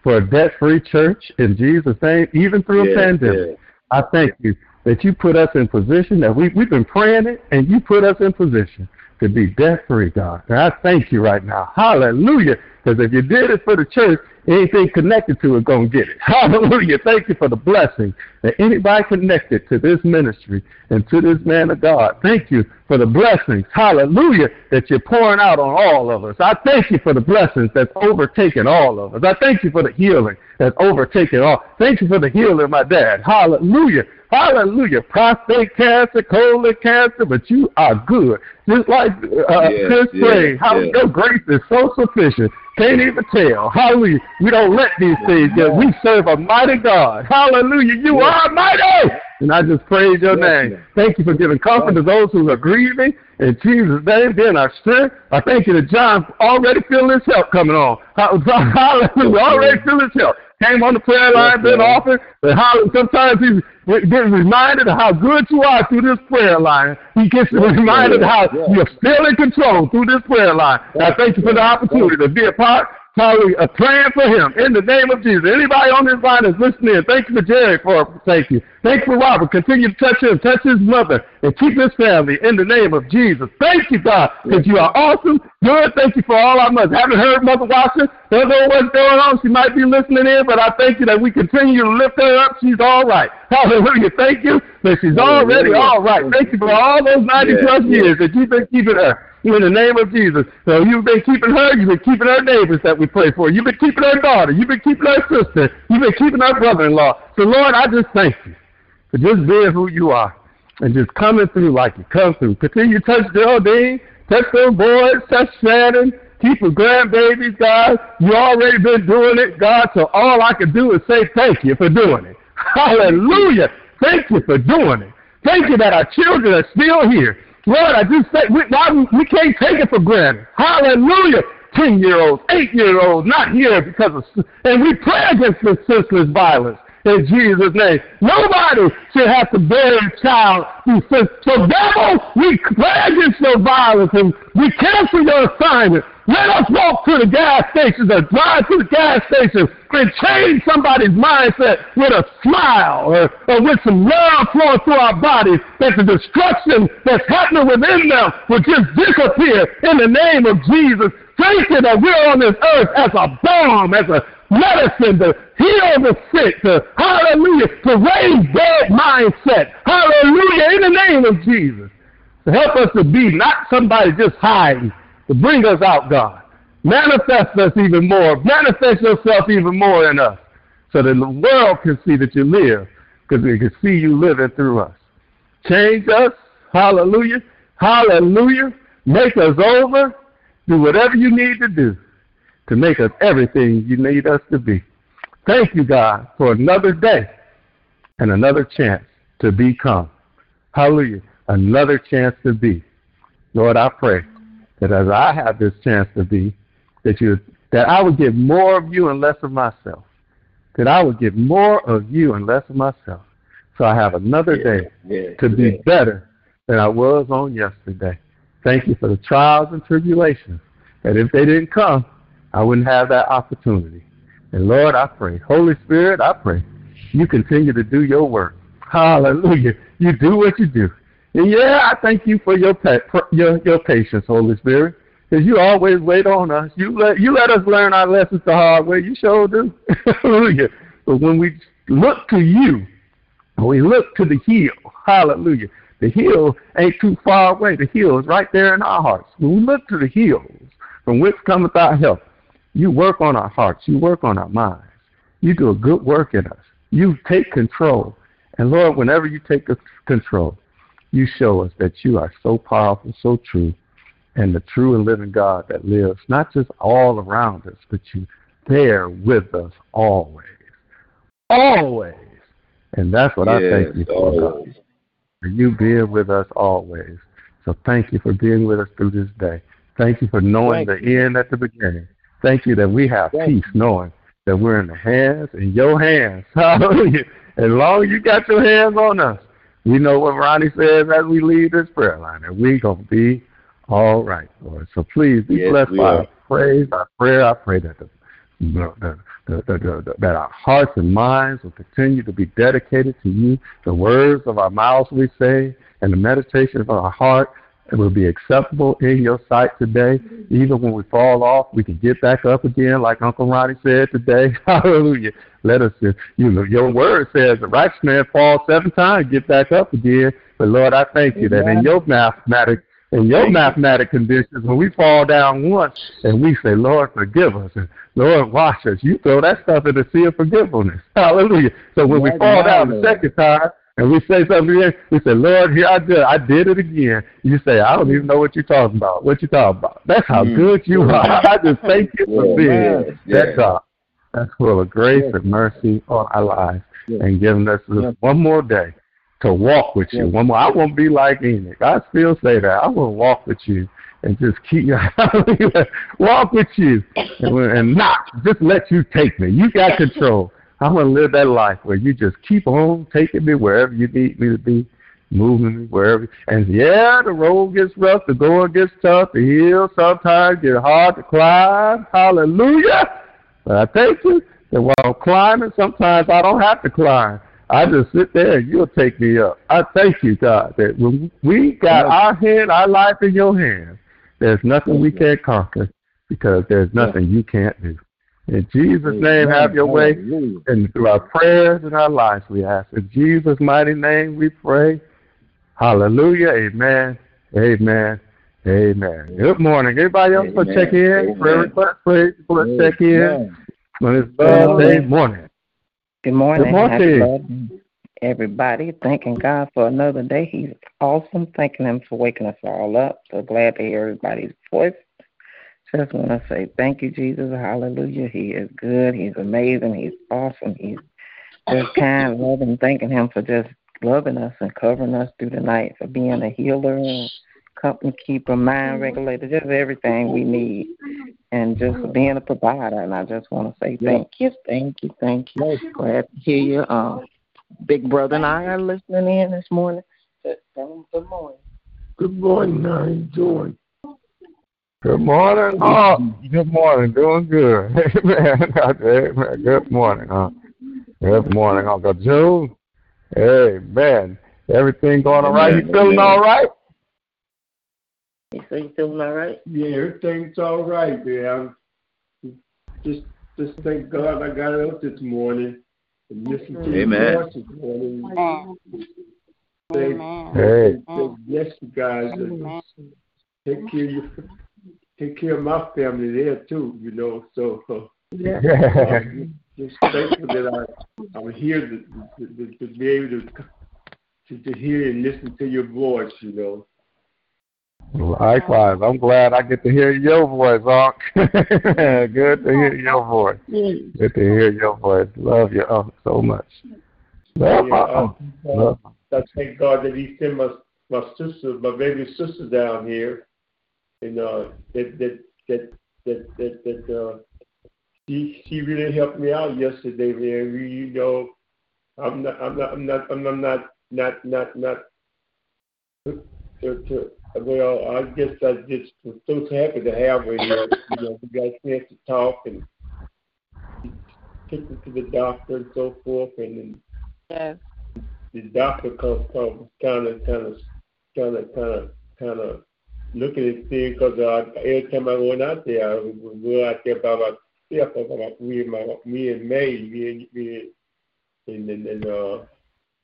for a debt-free church in Jesus' name, even through a pandemic. I thank you that you put us in position, that we, we've been praying it, and you put us in position to be debt-free, God. And I thank you right now. Hallelujah. Because if you did it for the church, anything connected to it going to get it. Hallelujah. Thank you for the blessing that anybody connected to this ministry and to this man of God. Thank you for the blessings. Hallelujah. That you're pouring out on all of us. I thank you for the blessings that's overtaken all of us. I thank you for the healing that's overtaken all. Thank you for the healing, my dad. Hallelujah. Hallelujah. Prostate cancer, colon cancer, but you are good. Just like uh, yes, Chris yes, prayed, how yes. your grace is so sufficient. Can't even tell. Hallelujah. We don't let these things get. We serve a mighty God. Hallelujah. You are mighty. And I just praise your name. Thank you for giving comfort to those who are grieving. In Jesus' name, being our strength. I thank you that John already feel his help coming on. Hallelujah. Already feel his help came on the prayer line, been offered, but how sometimes he's getting reminded of how good you are through this prayer line. He gets reminded of how you're still in control through this prayer line. I thank you for the opportunity to be a part Hallelujah. A plan for him in the name of Jesus. Anybody on this line is listening. Thank you for Jerry for thank you. Thank you for Robert. Continue to touch him, touch his mother, and keep his family in the name of Jesus. Thank you, God, because you are awesome. Good. Thank you for all our mothers. Haven't heard Mother Watson. Don't know what's going on. She might be listening in, but I thank you that we continue to lift her up. She's all right. Hallelujah. Thank you that she's already all right. Thank you for all those 90 plus years that you've been keeping her in the name of Jesus. So you've been keeping her, you've been keeping our neighbors that we pray for. You've been keeping our daughter, you've been keeping our sister, you've been keeping our brother-in-law. So Lord, I just thank you for just being who you are and just coming through like you come through. Continue to touch Geraldine, touch those boys, touch Shannon, keep her grandbabies, God. You already been doing it, God. So all I can do is say thank you for doing it. Hallelujah. Thank you for doing it. Thank you that our children are still here. Lord, I just say, we, we can't take it for granted. Hallelujah. 10 year olds, 8 year olds, not here because of, and we pray against this senseless violence in Jesus' name. Nobody should have to bury a child through sin. So, devil, we pray against your violence and we cancel your assignment. Let us walk to the gas stations or drive to the gas station and change somebody's mindset with a smile or, or with some love flowing through our bodies that the destruction that's happening within them will just disappear in the name of Jesus. Thank you that we're on this earth as a balm, as a medicine to heal the sick, to, hallelujah, to raise dead mindset. Hallelujah, in the name of Jesus. To help us to be not somebody just hiding, to bring us out, God. Manifest us even more. Manifest yourself even more in us so that the world can see that you live because they can see you living through us. Change us. Hallelujah. Hallelujah. Make us over. Do whatever you need to do to make us everything you need us to be. Thank you, God, for another day and another chance to become. Hallelujah. Another chance to be. Lord, I pray that as I have this chance to be, that you that I would give more of you and less of myself. That I would give more of you and less of myself. So I have another yeah, day yeah, to be yeah. better than I was on yesterday. Thank you for the trials and tribulations. That if they didn't come, I wouldn't have that opportunity. And Lord, I pray. Holy Spirit, I pray. You continue to do your work. Hallelujah. You do what you do. Yeah, I thank you for your your your patience, Holy Spirit, because you always wait on us. You let you let us learn our lessons the hard way. You sure do. Hallelujah. But when we look to you, we look to the hill, Hallelujah. The hill ain't too far away. The hill is right there in our hearts. When we look to the hills, from which cometh our help, you work on our hearts. You work on our minds. You do a good work in us. You take control. And Lord, whenever you take control, you show us that you are so powerful, so true, and the true and living God that lives not just all around us, but you there with us always. Always. And that's what yes, I thank you for, God, for you being with us always. So thank you for being with us through this day. Thank you for knowing thank the you. end at the beginning. Thank you that we have thank peace you. knowing that we're in the hands, in your hands. Hallelujah. As long as you got your hands on us, we know what Ronnie says as we leave this prayer line, that we're going to be all right, Lord. So please be yes, blessed by our praise, our prayer. I pray that the, the, the, the, that our hearts and minds will continue to be dedicated to you. The words of our mouths we say and the meditation of our heart it will be acceptable in your sight today. Even when we fall off, we can get back up again, like Uncle Ronnie said today. Hallelujah. Let us, you know, your word says the righteous man falls seven times, get back up again. But Lord, I thank you that in your mathematic in your mathematic conditions, when we fall down once and we say, Lord, forgive us, and Lord, wash us, you throw that stuff in the sea of forgiveness. Hallelujah. So when we fall down the second time, and we say something again, we say, Lord, here I did I did it again. You say, I don't even know what you're talking about. What you talking about? That's how mm. good you are. I just thank you for being yes. that God. That's full of grace yes. and mercy on our lives yes. and giving us this one more day to walk with you. One more I won't be like Enoch. I still say that. I will walk with you and just keep you walk with you and, and not just let you take me. You got control. I want to live that life where you just keep on taking me wherever you need me to be, moving me wherever. And yeah, the road gets rough, the going gets tough, the hills sometimes get hard to climb. Hallelujah. But I thank you that while I'm climbing, sometimes I don't have to climb. I just sit there and you'll take me up. I thank you, God, that when we got our hand, our life in your hands, there's nothing we can't conquer because there's nothing you can't do. In Jesus' name, have your way. And through our prayers and our lives, we ask. In Jesus' mighty name, we pray. Hallelujah. Amen. Amen. Amen. Good morning. Everybody else for check in? Prayer request, praise for check in. On this Thursday morning. Good morning. Good morning. everybody. Thanking God for another day. He's awesome. Thanking Him for waking us all up. So glad to hear everybody's voice. Just want to say thank you, Jesus. Hallelujah. He is good. He's amazing. He's awesome. He's just kind, loving, thanking Him for just loving us and covering us through the night, for being a healer and company keeper, mind regulator, just everything we need, and just being a provider. And I just want to say thank you, thank you, thank you. Glad to hear you. Um, Big Brother and I are listening in this morning. Good morning. Good morning. How you doing? Good morning. Oh, good morning. Doing good. Amen. Amen. Good morning. Huh? Good morning, Uncle Joe. Amen. Everything going all right? You feeling all right? You say you feeling all right? Yeah, everything's all right, man. Just just thank God I got up this morning and listened to Amen. your voice this morning. Amen. Amen. Hey. Yes, you guys. Amen. Take care of your take care of my family there too, you know. So uh, yeah. I'm just thankful that I I'm here to, to, to, to be able to, to to hear and listen to your voice, you know. Likewise, I'm glad I get to hear your voice, Unc. Good to hear your voice. Good to hear your voice. Love you, Unc, so much. Love yeah, uh, Love. I thank God that He sent my my sister, my baby sister down here and uh, that that that that that, that uh, she she really helped me out yesterday, man. We, you know, I'm not I'm not I'm not I'm not not not not to, to, well, I guess I just was so happy to have her here. You know, we got a chance to talk and took me to the doctor and so forth, and then yes. the doctor comes come kind of kind of kind of kind of kind of looking at things because uh, every time I went out there, I would go out there by myself, about me and my me and May, me and me and and, and uh,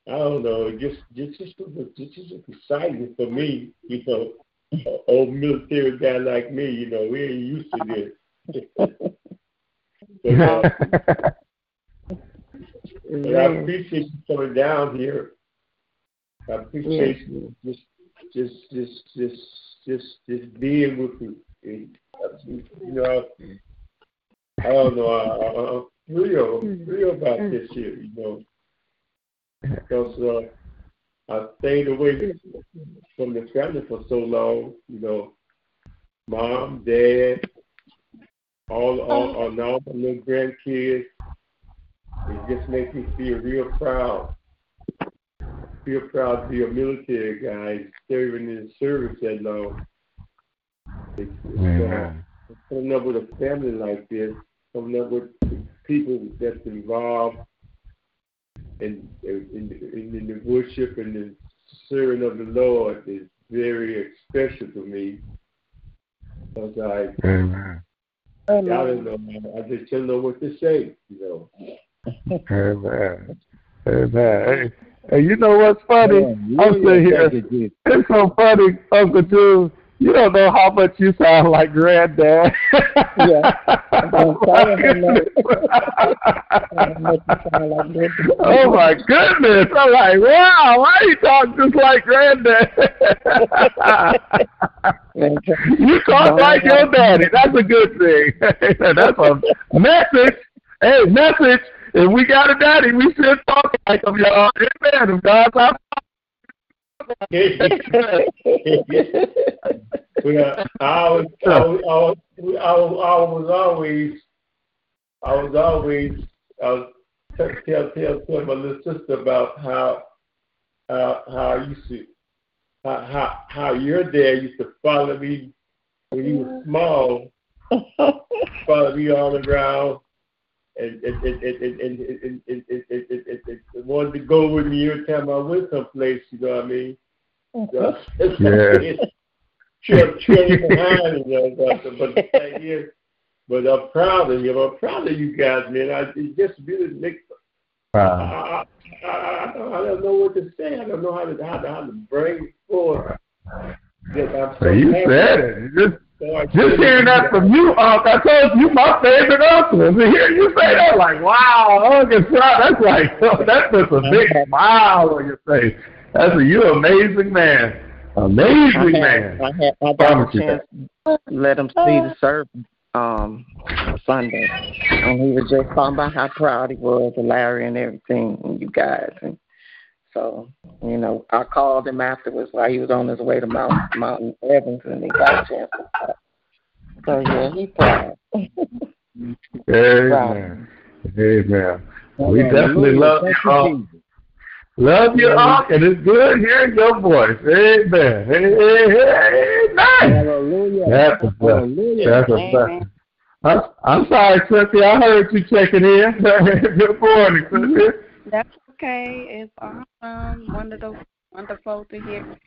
I don't know, just just just just, just exciting for me, you know, an old military guy like me, you know, we ain't used to this. but, uh, but I appreciate you coming down here. I appreciate yeah. just just just just just just being with you. And, you know, I don't know. I, I, I'm real, hmm. real about hmm. this year. You know, because uh, I stayed away hmm. from the family for so long. You know, mom, dad, all all, all, all my little grandkids. It just makes me feel real proud. Feel proud to be a military guy, serving in the service that long. It's, it's, uh, coming up with a family like this, coming up with people that's involved in in, in, in the worship and the serving of the Lord is very special to me. Because I, Amen. I don't know, I just don't know what to say, you know. Amen. Amen. Hey, you know what's funny? Yeah, I'm sitting here. you, Jesus. It's so funny, Uncle Jules. You don't know how much you sound like Granddad. Yeah. I'm telling him oh my goodness! I'm like, wow, why you talk just like Granddad? you talk like your daddy. That's a good thing. That's a message. Hey, message. If we got a daddy, we should talk like him, y'all. Amen. If God's our well, I was, I was, I was, I was, I was always, I was always, I was tell, tell, tell, tell my little sister about how, how, how I used to, how, how, how your dad used to follow me when he was small, follow me all around. And and and and and and, and, and, and, and, and, and, and wanted to go with me every time I went someplace. You know what I mean? So, Yeah. chill, chilling behind, you know. But, but the thing is, but I'm proud of you. I'm proud of you guys, man. I it just really makes. Wow. I, I, I, I don't know what to say. I don't know how to how to, how to bring it forward. Yes, I'm so So you happy. said it. Just, So just hearing that from you, Unc, I told you my favorite uncle. And to hear you say that, like, wow, Uncle Scott, that's like, that's puts a big smile on your face. That's a, you're an amazing man. Amazing I man. had, I had I got a chance to let him see the service um Sunday, and he was just talking about how proud he was of Larry and everything, and you guys, and so you know I called him afterwards while he was on his way to Mount Mountain Evans, and he got a chance to talk. So yeah, he proud. Amen. Amen. We definitely Hallelujah. love you, all. Love you, Unc, and it's good hearing your voice. Amen. Amen. Hallelujah. That's a blessing. Hallelujah. That's a blessing. I'm, I'm sorry, Cynthia. I heard you checking in. Good morning, Cynthia. That's okay. It's awesome. Wonderful, wonderful to hear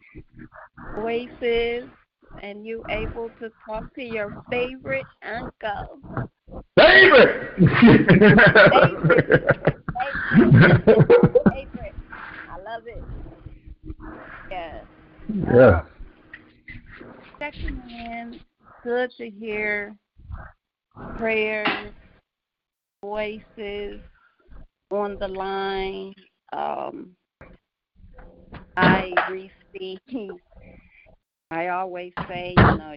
voices and you able to talk to your favorite uncle. Favorite. Favorite. favorite. I love it. Yes. yeah. Um, Checking in. Good to hear prayers, voices on the line. Um, I receive. I always say, you know,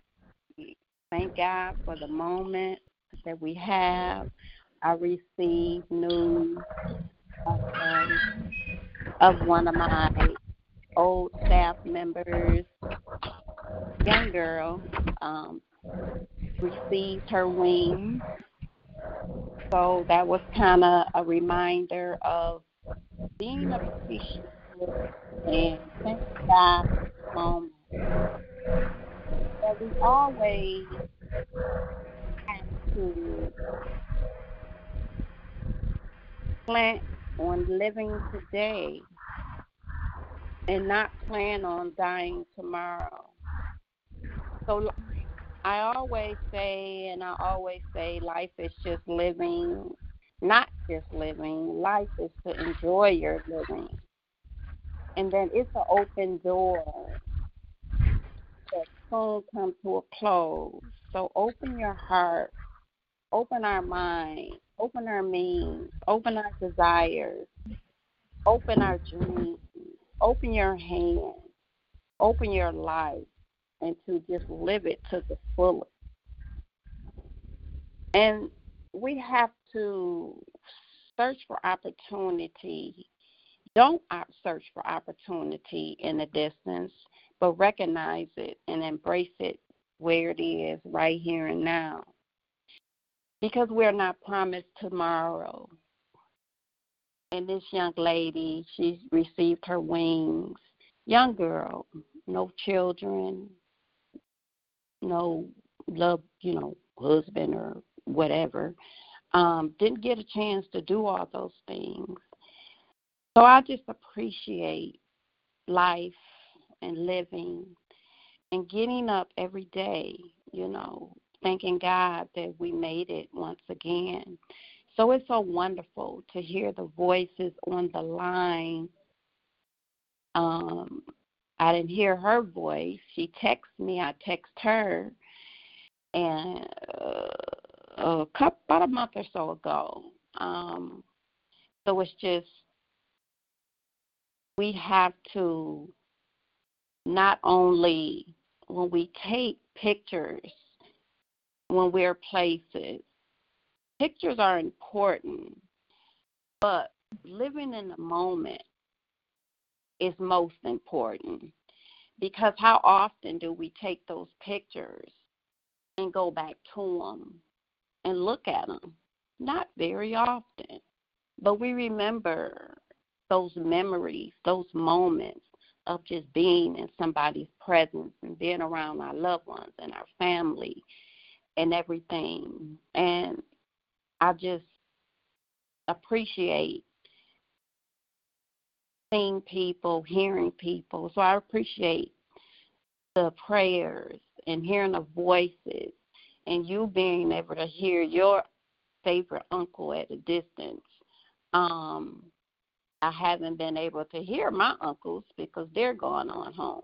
thank God for the moment that we have. I received news um, of one of my old staff members, young girl, um, received her wings. So that was kind of a reminder of being appreciative and thank God for. That we always have to plan on living today and not plan on dying tomorrow. So I always say, and I always say, life is just living, not just living. Life is to enjoy your living. And then it's an open door. That soon come to a close. So open your heart, open our mind, open our means, open our desires, open our dreams, open your hands, open your life, and to just live it to the fullest. And we have to search for opportunity. Don't search for opportunity in the distance, but recognize it and embrace it where it is right here and now. Because we're not promised tomorrow. And this young lady, she's received her wings. Young girl, no children, no love, you know, husband or whatever. Um, didn't get a chance to do all those things. So I just appreciate life and living and getting up every day, you know, thanking God that we made it once again. So it's so wonderful to hear the voices on the line. Um, I didn't hear her voice. She texted me. I text her, and uh, a couple about a month or so ago. Um, so it's just we have to not only when we take pictures when we're places, pictures are important, but living in the moment is most important because how often do we take those pictures and go back to them and look at them. Not very often, but we remember those memories, those moments of just being in somebody's presence and being around our loved ones and our family and everything. And I just appreciate seeing people, hearing people. So I appreciate the prayers and hearing the voices and you being able to hear your favorite uncle at a distance. Um, I haven't been able to hear my uncles because they're going on home.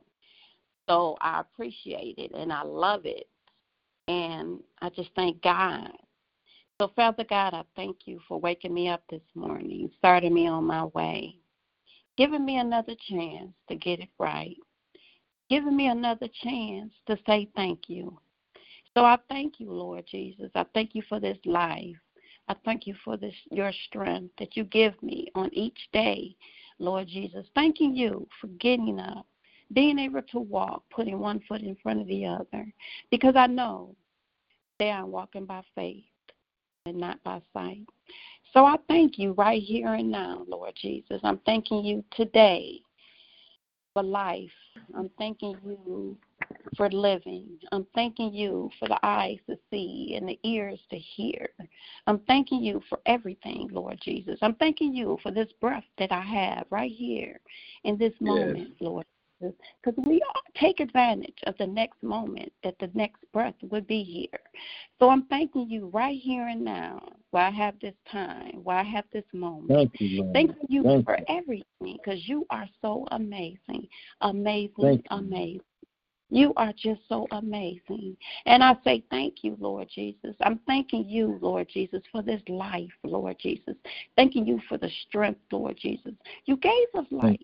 So I appreciate it and I love it. And I just thank God. So, Father God, I thank you for waking me up this morning, starting me on my way, giving me another chance to get it right, giving me another chance to say thank you. So I thank you, Lord Jesus. I thank you for this life. I thank you for this your strength that you give me on each day, Lord Jesus. Thanking you for getting up, being able to walk, putting one foot in front of the other. Because I know that I'm walking by faith and not by sight. So I thank you right here and now, Lord Jesus. I'm thanking you today for life. I'm thanking you for living. I'm thanking you for the eyes to see and the ears to hear. I'm thanking you for everything, Lord Jesus. I'm thanking you for this breath that I have right here in this moment, yes. Lord because we all take advantage of the next moment that the next breath would be here. So I'm thanking you right here and now while I have this time, while I have this moment. Thank you, Lord. Thank you Thank for you. everything because you are so amazing, amazing, amazing. You are just so amazing. And I say thank you, Lord Jesus. I'm thanking you, Lord Jesus, for this life, Lord Jesus. Thanking you for the strength, Lord Jesus. You gave us life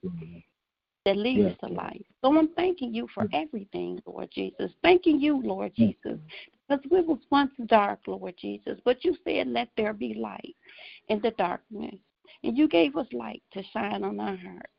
that leads Yes. to life. So I'm thanking you for mm. everything, Lord Jesus. Thanking you, Lord mm. Jesus. Because we was once dark, Lord Jesus, but you said, let there be light in the darkness. And you gave us light to shine on our hearts.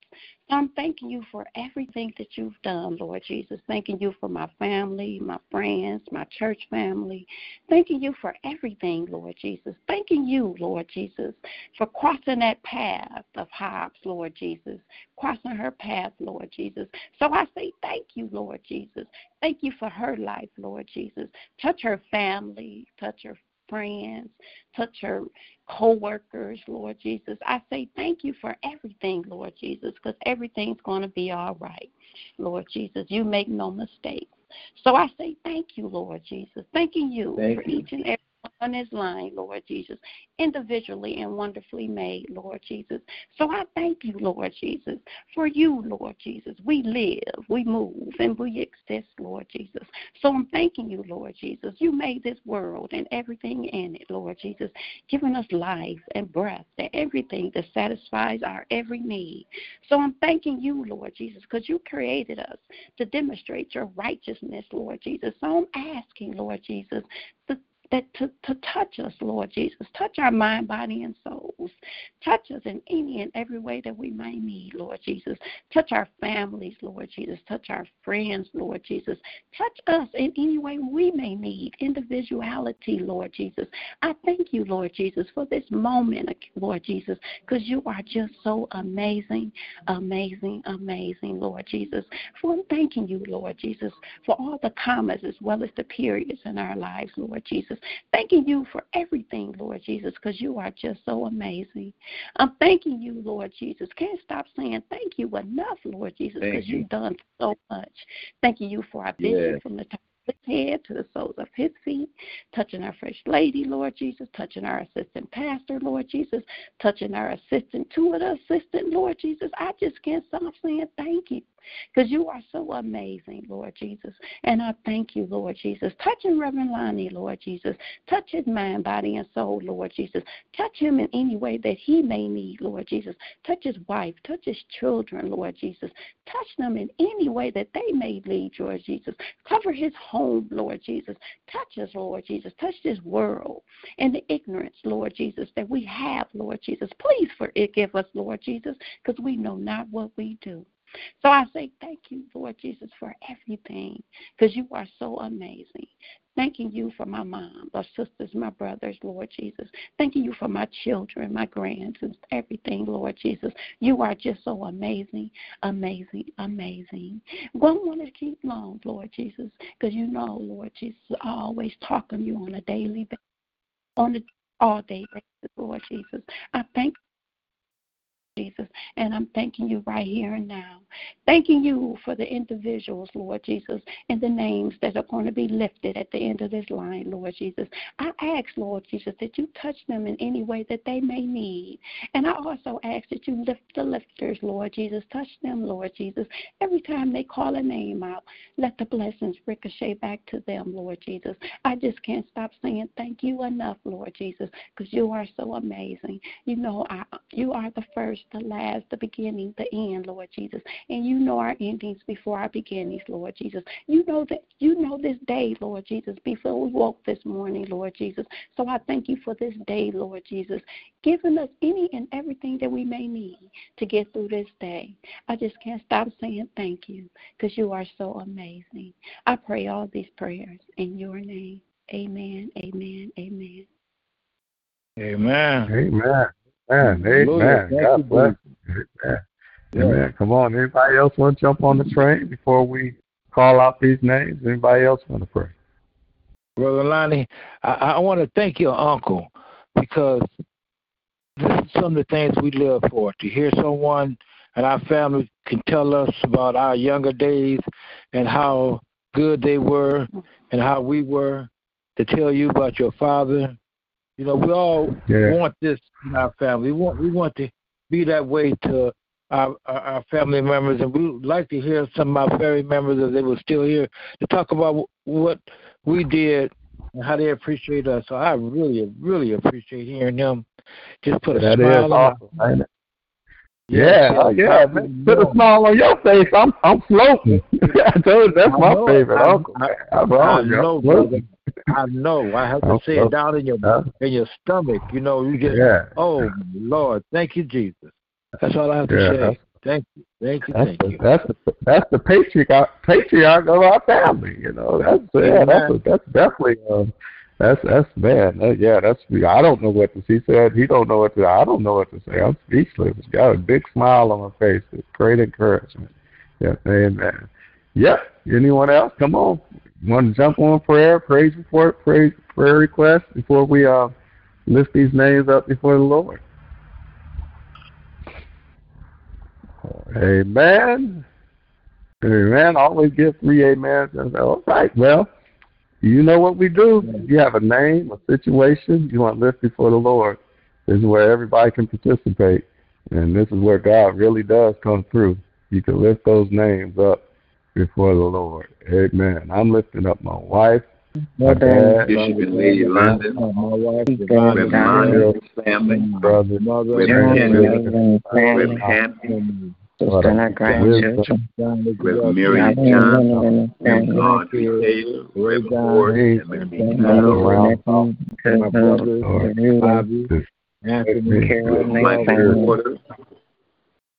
I'm thanking you for everything that you've done, Lord Jesus. Thanking you for my family, my friends, my church family. Thanking you for everything, Lord Jesus. Thanking you, Lord Jesus, for crossing that path of Hobbs, Lord Jesus. Crossing her path, Lord Jesus. So I say thank you, Lord Jesus. Thank you for her life, Lord Jesus. Touch her family, touch her friends, touch her co-workers, Lord Jesus. I say thank you for everything, Lord Jesus, because everything's going to be all right, Lord Jesus. You make no mistakes. So I say thank you, Lord Jesus. Thanking you Thank for you. each and every on this line, Lord Jesus, individually and wonderfully made, Lord Jesus. So I thank you, Lord Jesus, for you, Lord Jesus. We live, we move, and we exist, Lord Jesus. So I'm thanking you, Lord Jesus. You made this world and everything in it, Lord Jesus, giving us life and breath and everything that satisfies our every need. So I'm thanking you, Lord Jesus, because you created us to demonstrate your righteousness, Lord Jesus. So I'm asking, Lord Jesus, to that to, to touch us, Lord Jesus. Touch our mind, body, and souls. Touch us in any and every way that we may need, Lord Jesus. Touch our families, Lord Jesus. Touch our friends, Lord Jesus. Touch us in any way we may need. Individuality, Lord Jesus. I thank you, Lord Jesus, for this moment, Lord Jesus, because you are just so amazing, amazing, amazing, Lord Jesus. For I'm thanking you, Lord Jesus, for all the commas as well as the periods in our lives, Lord Jesus. Thanking you for everything, Lord Jesus, because you are just so amazing. I'm thanking you, Lord Jesus. Can't stop saying thank you enough, Lord Jesus, because you. you've done so much. Thanking you for our vision yes. from the top of his head to the soles of his feet, touching our first lady, Lord Jesus, touching our assistant pastor, Lord Jesus, touching our assistant, two of the assistant, Lord Jesus. I just can't stop saying thank you because you are so amazing, Lord Jesus. And I thank you, Lord Jesus. Touching Reverend Lonnie, Lord Jesus. Touch his mind, body, and soul, Lord Jesus. Touch him in any way that he may need, Lord Jesus. Touch his wife. Touch his children, Lord Jesus. Touch them in any way that they may lead, Lord Jesus. Cover his home, Lord Jesus. Touch us, Lord Jesus. Touch this world and the ignorance, Lord Jesus, that we have, Lord Jesus. Please forgive us, Lord Jesus, because we know not what we do. So I say thank you, Lord Jesus, for everything because you are so amazing. Thanking you for my mom, my sisters, my brothers, Lord Jesus. Thanking you for my children, my grandsons, everything, Lord Jesus. You are just so amazing, amazing, amazing. Don't want to keep long, Lord Jesus, because you know, Lord Jesus, I always talk on you on a daily basis, on an all day basis, Lord Jesus. I thank Jesus. And I'm thanking you right here and now. Thanking you for the individuals, Lord Jesus, and the names that are going to be lifted at the end of this line, Lord Jesus. I ask, Lord Jesus, that you touch them in any way that they may need. And I also ask that you lift the lifters, Lord Jesus. Touch them, Lord Jesus. Every time they call a name out, let the blessings ricochet back to them, Lord Jesus. I just can't stop saying thank you enough, Lord Jesus, because you are so amazing. You know, I, you are the first the last, the beginning, the end, Lord Jesus. And you know our endings before our beginnings, Lord Jesus. You know that you know this day, Lord Jesus, before we woke this morning, Lord Jesus. So I thank you for this day, Lord Jesus, giving us any and everything that we may need to get through this day. I just can't stop saying thank you because you are so amazing. I pray all these prayers in your name. Amen. Amen. Amen. Amen. Amen. Amen. Amen. God bless. Amen. Amen. Come on. Anybody else want to jump on the train before we call out these names? Anybody else want to pray? Brother Lonnie, I, I want to thank your uncle because this is some of the things we live for. To hear someone and our family can tell us about our younger days and how good they were and how we were. To tell you about your father you know, we all yeah. want this in our family. We want we want to be that way to our, our family members, and we would like to hear some of our family members, if they were still here, to talk about what we did and how they appreciate us. So I really, really appreciate hearing them. Just put a that smile is awesome, on yeah, oh, yeah, yeah. Put a smile on your face. I'm I'm floating. I told you that's I my know, favorite I, uncle. I, I, I, I know, brother. I know. I have to say it down in your in your stomach. You know, you get. Yeah. Oh Lord, thank you, Jesus. That's all I have to yeah, say. Thank you, thank you, that's thank the, you. That's the that's the patriarch patriarch of our family. You know, that's yeah, that's a, that's definitely um, that's that's man. That, yeah, that's I don't know what to. He said he don't know what to. I don't know what to say. I'm speechless. Got a big smile on my face. It's great encouragement. Yeah, amen. Yep. Anyone else? Come on. Want to jump on prayer, praise report, praise prayer request before we uh lift these names up before the Lord. Amen. Amen. Always give three amens. All right. Well, You know what we do? You have a name, a situation you want to lift before the Lord. This is where everybody can participate. And this is where God really does come through. You can lift those names up before the Lord. Amen. I'm lifting up my wife, my dad, Bishop and Lady London, my wife, Reverend Monroe's family, brother, mother, Reverend Henry, family, Reverend Hampton, sister and our grandchildren. Reverend Miriam Johnson, Reverend Audrey Taylor, Reverend Ford, and Reverend Carol, my brothers, Bobby, Anthony, Carol, Reverend Michael Porter,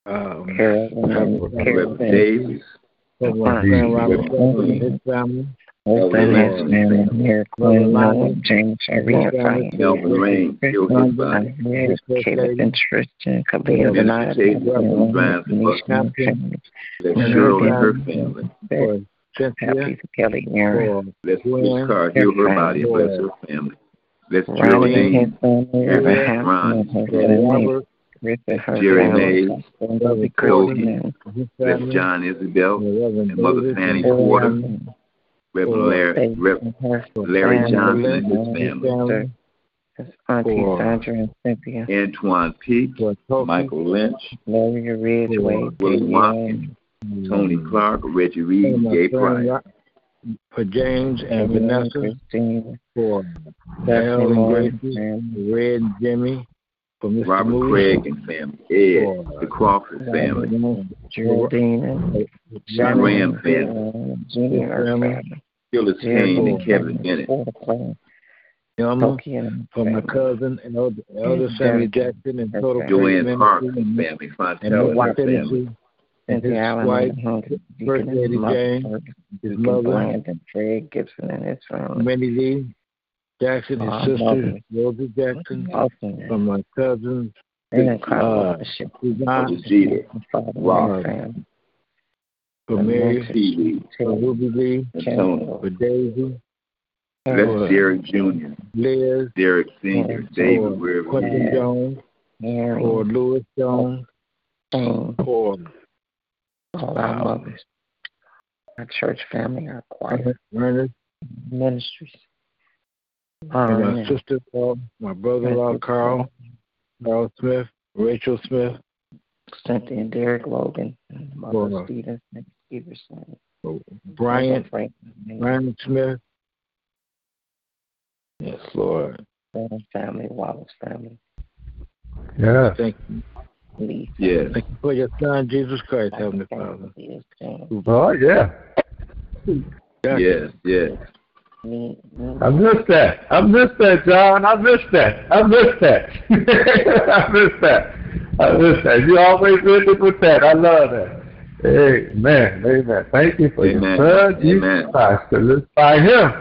um, Carol, Reverend Davis, my friend Robert Crawford and his family, Husband, his family, Mary Quinn, Noah, James, Irene, Frank, Melvin Rain, killed his body. Caleb and Tristan, Khalil, Minister Benaiah, Tate from Drive to Buckner, let Cheryl and her family. for Cynthia, Happy Kelly, Aaron, for Let Miss Carr heal her body and bless her family. Let Ronnie and Geraldine, his family, Reverend Hampton and her family, Robert, Griffin, her Jerry Mays, Brother Kobe, Christian, his Let family, John Isabel, and Mother Fanny Porter, Reverend Larry, Rev- Larry Johnson and his family, Auntie Sandra and Cynthia, Antoine Peak, for Michael Lynch, Gloria Ridgeway, Willie Watkins, Tony Clark, Reggie Reed, Gay Price. For James and Vanessa, Christine, for Bethany Al and Gracie, Red Jimmy. Robert Moody, Craig and family, Ed, for the Crawford uh, family, Geraldine and Sharon Ram family, and Junior family, family, Phyllis Kane and Kevin uh, Bennett, Ilma, Toki and for my cousin and Elder, Elder And Sammy Jackson, Jackson and her Total family. Praise Joanne Parker and and, family, and Fontel and Mr. family, Tennessee and his Allen wife, and Hunter, First Deacon Lady Jane, Ferguson, his mother, Bland, Fred Gibson and his family. Minnie Lee, Jackson, his Uh, sister, mother. Rosie Jackson, Awesome. from my cousins, And then uh, Carlos Bishop, Suzanne, Jeter, Father and for Mary, for Ruby Lee, for Daisy, Bless Derek Jr., Liz, Derek Sr., David, wherever Quentin is. Jones, Mary, for Louis Jones, Jane, for all our mothers, our church family, our choir, Ernest, ministries. And my sister, uh, my brother-in-law Carl, Carl Smith, Rachel Smith, Cynthia and Derek Logan, and Mother For- Stevens and Stevenson. Bryant, Brian Smith. Yes, Lord. Family, Wallace family, Yeah. Thank you. Lee Yes. Thank you for your son, Jesus Christ, Heavenly Father. family, is Oh, yeah. Yes, yes. Me, me, I missed that. I missed that, John. I missed that. I missed that. I missed that. I missed that. You always ended with that. I love that. Amen. Amen. Thank you for Amen. your son, Jesus. Christ. Because it's by him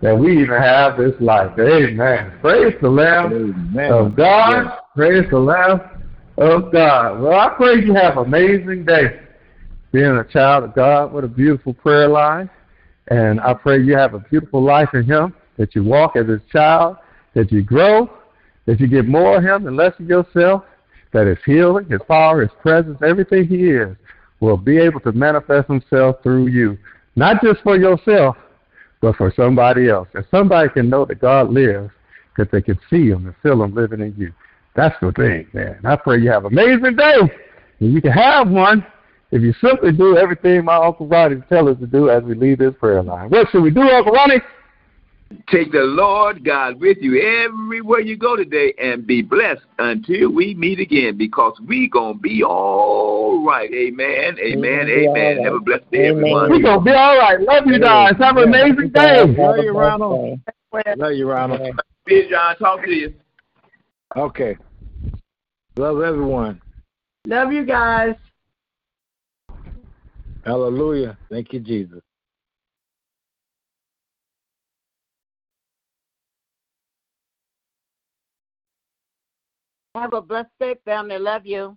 that we even have this life. Amen. Praise the Lamb Amen. of God. Praise the Lamb of God. Well, I pray you have an amazing day being a child of God. What a beautiful prayer line. And I pray you have a beautiful life in Him, that you walk as His child, that you grow, that you get more of Him and less of yourself, that His healing, His power, His presence, everything He is, will be able to manifest Himself through you. Not just for yourself, but for somebody else. That somebody can know that God lives because they can see Him and feel Him living in you. That's the thing, man. I pray you have an amazing day. And you can have one if you simply do everything my Uncle Ronnie tells us to do as we leave this prayer line. What should we do, Uncle Ronnie? Take the Lord God with you everywhere you go today and be blessed until we meet again because we going to be all right. Amen. Amen. be Amen. right. Have a blessed day, Amen. everyone. We're going to be all right. Love you guys. Have an amazing day. Love you, Ronald. Love you, Ronald. See you, John. Talk to you. Okay. Love everyone. Love you guys. Hallelujah. Thank you, Jesus. Have a blessed day, family. Love you.